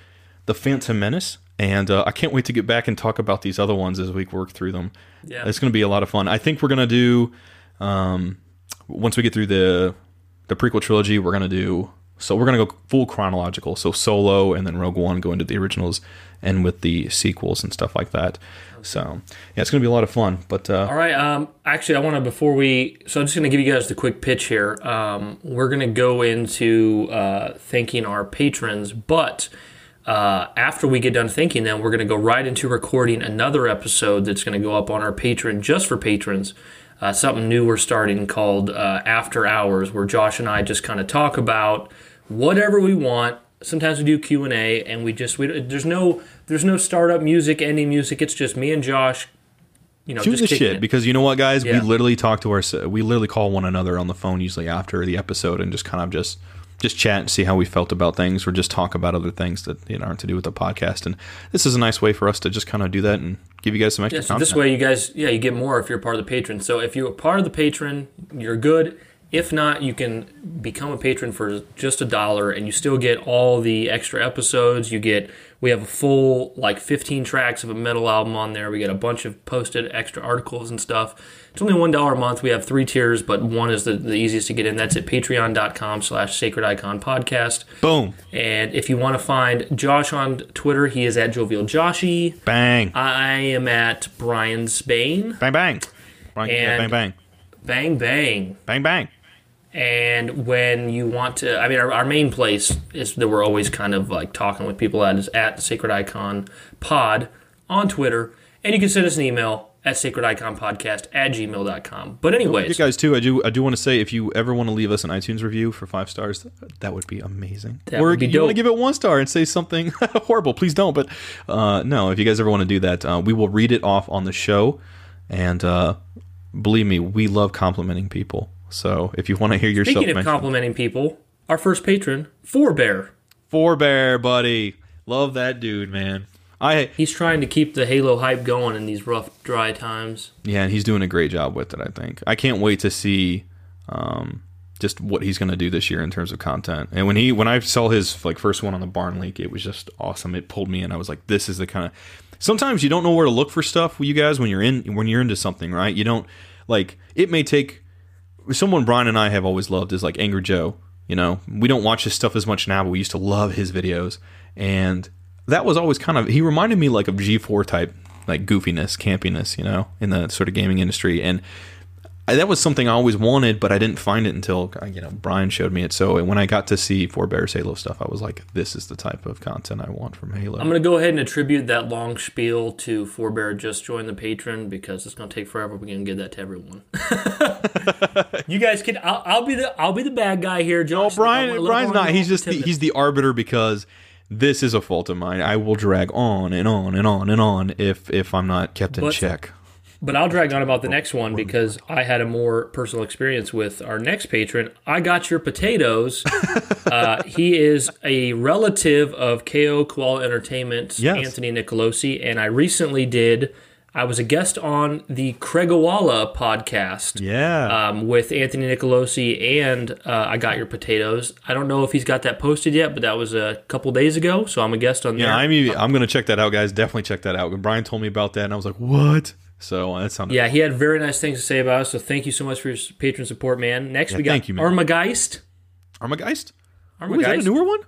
The Phantom Menace, and uh, I can't wait to get back and talk about these other ones as we work through them. Yeah. It's going to be a lot of fun. I think we're going to do um, once we get through the the prequel trilogy, we're to do so we're to go full chronological. So Solo and then Rogue One go into the originals and with the sequels and stuff like that. So yeah, it's to be a lot of fun. But uh, All right. Um, actually, I want to before we. So I'm just to give you guys the quick pitch here. Um, we're to go into uh, thanking our patrons, but uh, after we get done thanking them, we're going to go right into recording another episode that's going to go up on our Patreon just for patrons. Uh, something new we're starting called uh, After Hours, where Josh and I just kind of talk about whatever we want. Sometimes we do Q and A, and we just we there's no there's no startup music, ending music. It's just me and Josh you know, shoot just the shit it. because you know what, guys, Yeah. we literally talk to our we literally call one another on the phone usually after the episode and just kind of just just chat and see how we felt about things or just talk about other things that you know aren't to do with the podcast. And this is a nice way for us to just kind of do that and give you guys some extra Yeah, so this way you guys, yeah, you get more if you're part of the patron. So if you're a part of the patron, you're good. If not, you can become a patron for just a dollar, and you still get all the extra episodes. You get we have a full like 15 tracks of a metal album on there. We get a bunch of posted extra articles and stuff. It's only one dollar a month. We have three tiers, but one is the, the easiest to get in. That's at Patreon.com/slash Sacred Icon Podcast. Boom, And if you want to find Josh on Twitter, he is at Jovial Joshy. bang, I am at Brian Spain. bang, bang, bang, And- bang, bang, Bang bang. bang, bang. And when you want to, I mean, our, our main place is that we're always kind of like talking with people at is at Sacred Icon Pod on Twitter, and you can send us an email at sacrediconpodcast at gmail.com. But You anyways, guys too. I do. I do want to say if you ever want to leave us an iTunes review for five stars, that would be amazing. That or be you want to give it one star and say something horrible, please don't. But uh, no, if you guys ever want to do that, uh, we will read it off on the show. And uh, believe me, we love complimenting people. So if you want to hear yourself speaking of mentioned, complimenting people, our first patron, Forebear, Forebear, buddy, love that dude, man. I he's trying to keep the Halo hype going in these rough, dry times. Yeah, and he's doing a great job with it. I think I can't wait to see um, just what he's going to do this year in terms of content. And when he when I saw his like first one on the Barn Leak, it was just awesome. It pulled me in. I was like, this is the kind of. Sometimes you don't know where to look for stuff. You guys, when you're in when you're into something, right? You don't like it may take. Someone Brian and I have always loved is like Angry Joe. You know, we don't watch his stuff as much now, but we used to love his videos, and that was always kind of. He reminded me like of G4 type like goofiness, campiness, you know, in the sort of gaming industry, and I, that was something I always wanted, but I didn't find it until uh, you know Brian showed me it. So when I got to see Forebear's Halo stuff, I was like, this is the type of content I want from Halo. I'm going to go ahead and attribute that long spiel to Forebear just join the patron because it's going to take forever. We're going to give that to everyone. you guys can. I'll, I'll be the. I'll be the bad guy here, Josh. Well, I want a Brian, Brian's not. He's just the, he's the arbiter because this is a fault of mine. I will drag on and on and on and on if if I'm not kept in But- check. But I'll drag on about the next one because I had a more personal experience with our next patron. I got your potatoes. uh, he is a relative of KO Koala Entertainment, Yes. Anthony Nicolosi, and I recently did. I was a guest on the Craigawala podcast. Yeah. um, with Anthony Nicolosi and uh, I Got Your Potatoes. I don't know if he's got that posted yet, but that was a couple days ago, so I'm a guest on there. yeah, I'm I'm gonna check that out, guys. Definitely check that out. When Brian told me about that, and I was like, what? So uh, that sounded yeah, he had very nice things to say about us, so thank you so much for your patron support, man. Next, we got thank you, man. Armageist. Armageist. Ooh, is that a newer one?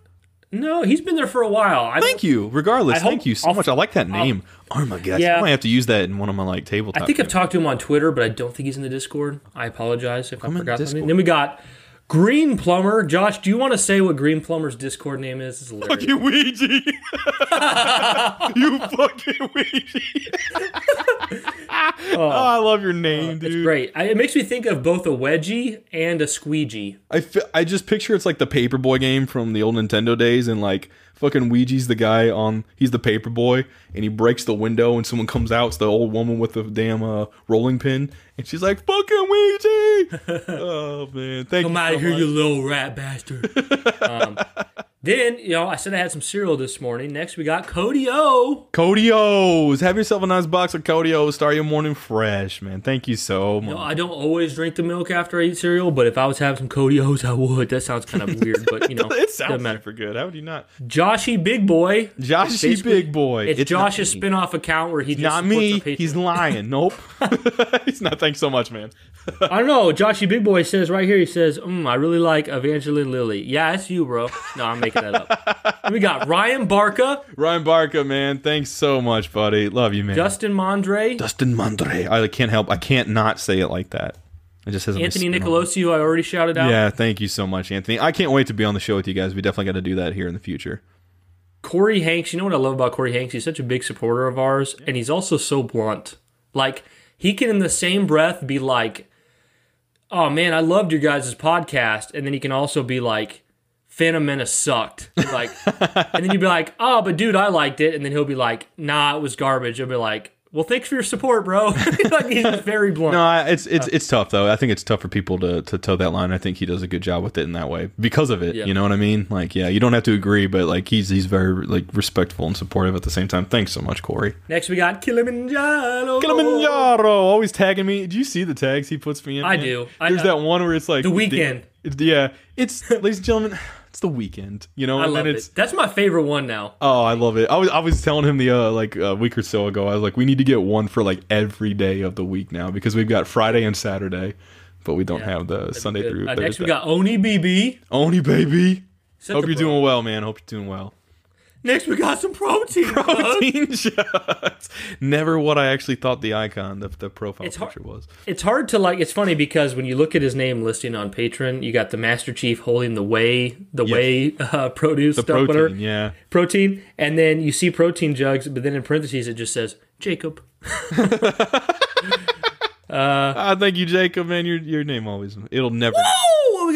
No, he's been there for a while. I Thank you. Regardless, I hope- thank you so I'll- much. I like that name. Armageddon. Yeah. I might have to use that in one of my like tabletop. I think I've talked to him on Twitter, but I don't think he's in the Discord. I apologize if I the forgot. something. Then we got Green Plumber. Josh, do you want to say what Green Plumber's Discord name is? It's hilarious. fucking Ouija. you fucking Ouija. oh, I love your name, dude. Great. I, it makes me think of both a wedgie and a squeegee. I, fi- I just picture it's like the Paperboy game from the old Nintendo days, and like fucking Ouija's the guy on. He's the Paperboy, and he breaks the window, and someone comes out. It's the old woman with the damn uh, rolling pin, and she's like, "Fucking Ouija!" oh man, thank Come you. out so of here, much. you little rat bastard. um, Then, you know, I said I had some cereal this morning. Next, we got Cody O. Cody O's. Have yourself a nice box of Cody O's. Start your morning fresh, man. Thank you so much. You know, I don't always drink the milk after I eat cereal, but if I was having some Cody O's, I would. That sounds kind of weird, but you know, it sounds doesn't matter. super good. How would you not? Joshy Big Boy. Joshy Big Boy. It's, not Josh's spinoff account where he just Not me. He's lying. Nope. He's not. Thanks so much, man. I don't know. Joshy Big Boy says right here. He says, mm, "I really like Evangeline Lilly." Yeah, it's you, bro. No, I'm making that up. We got Ryan Barca, Ryan Barca, man. Thanks so much, buddy. Love you, man. Dustin Mondre, Dustin Mondre. I can't help. I can't not say it like that. It just has Anthony. Nicolosi, I already shouted out. Yeah, thank you so much, Anthony. I can't wait to be on the show with you guys. We definitely got to do that here in the future. Corey Hanks. You know what I love about Corey Hanks? He's such a big supporter of ours, and he's also so blunt. Like he can, in the same breath, be like, "Oh man, I loved your guys' podcast," and then he can also be like, "Phantom Menace sucked." Like, and then you'd be like, "Oh, but dude, I liked it," and then he'll be like, "Nah, it was garbage." I'll be like, "Well, thanks for your support, bro." like he's very blunt. No, it's it's it's tough though. I think it's tough for people to to toe that line. I think he does a good job with it in that way because of it. Yeah. You know what I mean? Like, yeah, you don't have to agree, but like he's he's very like respectful and supportive at the same time. Thanks so much, Corey. Next, we got Kilimanjaro. Kilimanjaro always tagging me. Do you see the tags he puts me in? I man? do. There's I- that one where it's like The Weeknd. It's, yeah, it's ladies and gentlemen, it's the weekend. You know, I and love then it's it. That's my favorite one now. Oh, I love it. I was I was telling him the uh, like a week or so ago. I was like, we need to get one for like every day of the week now because we've got Friday and Saturday, but we don't have the Sunday through Uh, next, we got Oni BB. Oni baby. Hope you're bro. doing well, man. Hope you're doing well. Next, we got some protein. Protein shots. Never what I actually thought the icon, the, the profile It's hard- picture was. It's hard to like. It's funny because when you look at his name listing on Patreon, you got the Master Chief holding the whey, the whey uh, produce The stuff, protein, whatever, yeah. protein, and then you see protein jugs, but then in parentheses it just says Jacob. I thank you, Jacob, man. Your your name always it'll never.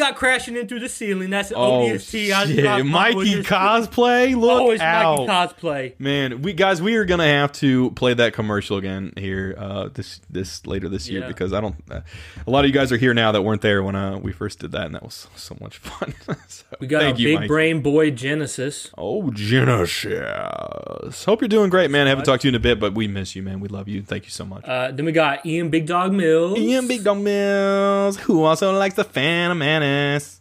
Got crashing in through the ceiling? That's Oh ODST. Shit, Mikey cosplay. Look Oh, it's out. Mikey cosplay. Man, we guys, we are gonna have to play that commercial again here uh, this this later this year Yeah. because I don't. Uh, a lot of you guys are here now that weren't there when uh, we first did that, and that was so much fun. so, We got a big Mike. brain boy Genesis. Oh, Genesis. Hope you're doing great, man. I haven't talked to you in a bit, but we miss you, man. We love you. Thank you so much. Uh, then we got Ian Big Dog Mills. Ian Big Dog Mills, who also likes the Phantom Menace.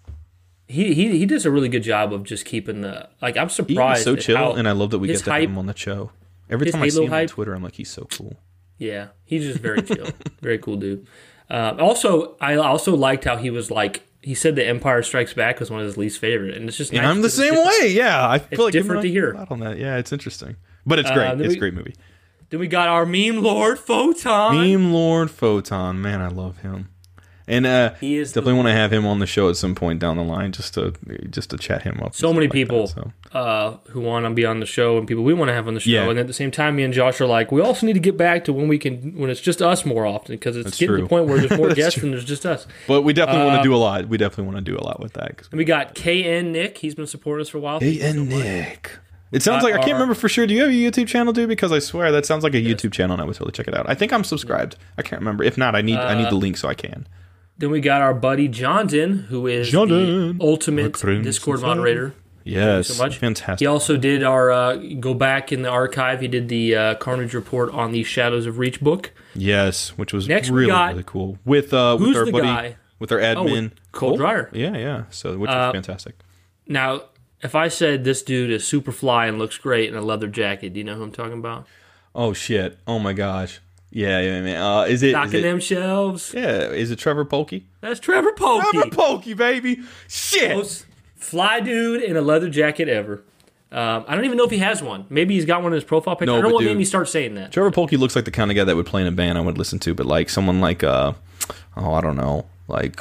He, he he does a really good job of just keeping the like. I'm He's surprised. so chill, and I love that we get to hype- have him on the show. Every time I see Halo him on Twitter, I'm like, he's so cool. Yeah, he's just very chill, very cool dude. Um, also, I also liked how he was like he said the Empire Strikes Back was one of his least favorite, and it's just And nice I'm the same way. Yeah, I feel like different to hear. on that. Yeah, it's interesting, but it's great. then it's we- a great movie. Then we got our meme lord Photon. Meme Lord Photon, man, I love him, and uh, He is definitely want to have him on the show at some point down the line, just to just to chat him up. so many stuff like people that, so. uh, who want to be on the show and people we want to have on the show. Yeah. And at the same time, me and Josh are like, we also need to get back to when we can when it's just us more often because it's getting to the point where there's more guests true. and there's just us. But we definitely want Uh, to do a lot. We definitely want to do a lot with that. And we got KN Nick. He's been supporting us for a while. Hey, and Nick. It sounds Uh, like I can't remember for sure. Do you have a YouTube channel, dude? Because I swear that sounds like a YouTube channel, and I would totally check it out. I think I'm subscribed. I can't remember. If not, I need I Uh, need the link so I can. Then we got our buddy Johnson, who is the ultimate Discord moderator. Yes, so much. fantastic. He also did our uh, go back in the archive. He did the uh, Carnage report on the Shadows of Reach book. Yes, which was Next really really cool with uh with our buddy guy? with our Oh, admin Cole Dreyer. Yeah, yeah. So which Uh, was fantastic. Now, if I said this dude is super fly and looks great in a leather jacket, do you know who I'm talking about? Oh shit! Oh my gosh! Yeah, yeah, man. Uh, is it Knocking it them shelves. yeah, is it Trevor Polkey? That's Trevor Polkey. Trevor Polkey, baby. Shit. Most fly dude in a leather jacket ever. Um, I don't even know if he has one. Maybe he's got one in his profile picture. No, I don't know what dude- made me start saying that. Trevor Polkey looks like the kind of guy that would play in a band I would listen to, but like someone like uh oh I don't know like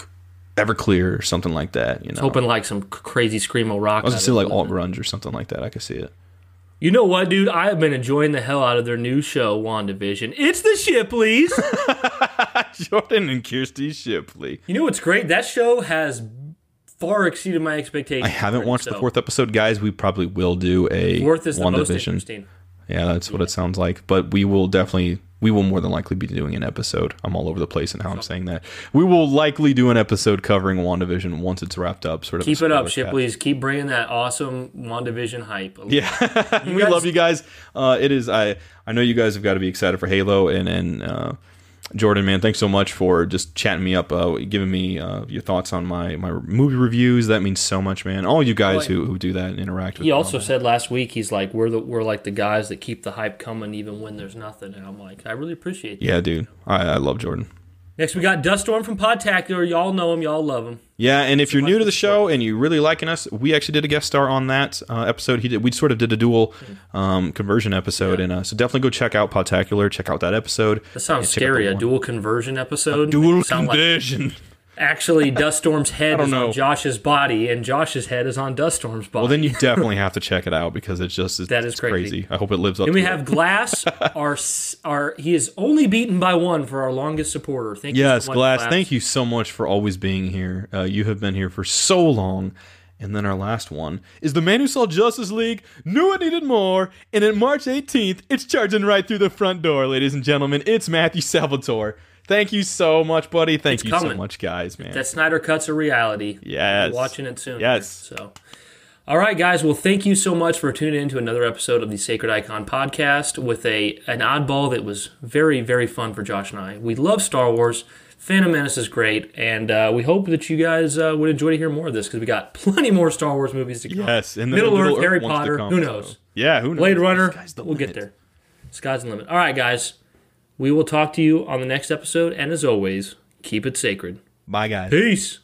Everclear or something like that. You know, Hoping like some crazy screamo rock. I was gonna say like alt grunge or something like that. I could see it. You know what, dude? I have been enjoying the hell out of their new show, WandaVision. It's the Shipleys. Jordan and Kirsty Shipley. you know what's great? That show has far exceeded my expectations. I haven't watched the fourth episode, guys. We probably will do a Fourth is the most WandaVision. interesting. Yeah, that's what it sounds like. But we will definitely we will more than likely be doing an episode. I'm all over the place in how I'm saying that. We will likely do an episode covering WandaVision once it's wrapped up. Sort of Keep it up. Shipley's. Keep bringing that awesome WandaVision hype. Yeah, we guys- love you guys. Uh, it is I I know you guys have got to be excited for Halo and and uh, Jordan, man, thanks so much for just chatting me up, uh, giving me uh, your thoughts on my my movie reviews. That means so much, man. All you guys who, who do that and interact with. He also said last week he's like we're the we're like the guys that keep the hype coming even when there's nothing, and I'm like I really appreciate that. yeah, dude, I, I love Jordan. Next we got Duststorm from Podtacular. Y'all know him, y'all love him. Yeah, and if you're new to the show and you really liking us, we actually did a guest star on that uh, episode. He did. We sort of did a dual um, conversion episode, and uh, so definitely go check out Podtacular. Check out that episode. That sounds And check out scary. A one- dual conversion episode. dual Sound like- actually, Duststorm's head is know. on Josh's body, and Josh's head is on Duststorm's body. Well, then you definitely have to check it out because it's just it's, That is it's crazy. I hope it lives up. Then to we it. have Glass. our our he is only beaten by one for our longest supporter. Thank you. Yes, so much, Glass, thank you so much for always being here. Uh, you have been here for so long. And then our last one is the man who saw Justice League, knew it needed more, and at March 18th, it's charging right through the front door, ladies and gentlemen. It's Matthew Salvatore. Thank you so much, buddy. Thank It's you so much, guys, man. That Snyder Cut's a reality. Yes. We're watching it soon. Yes. So, all right, guys. Well, thank you so much for tuning in to another episode of the Sacred Icon podcast with a an oddball that was very very fun for Josh and I. We love Star Wars. Phantom Menace is great, and uh, we hope that you guys uh, would enjoy to hear more of this because we got plenty more Star Wars movies to come. yes, and Middle Middle Earth, Harry Potter, come, who so- knows? Yeah, who knows? Blade Runner. We'll get there. Sky's the limit. All right, guys. We will talk to you on the next episode, and as always, keep it sacred. Bye, guys. Peace.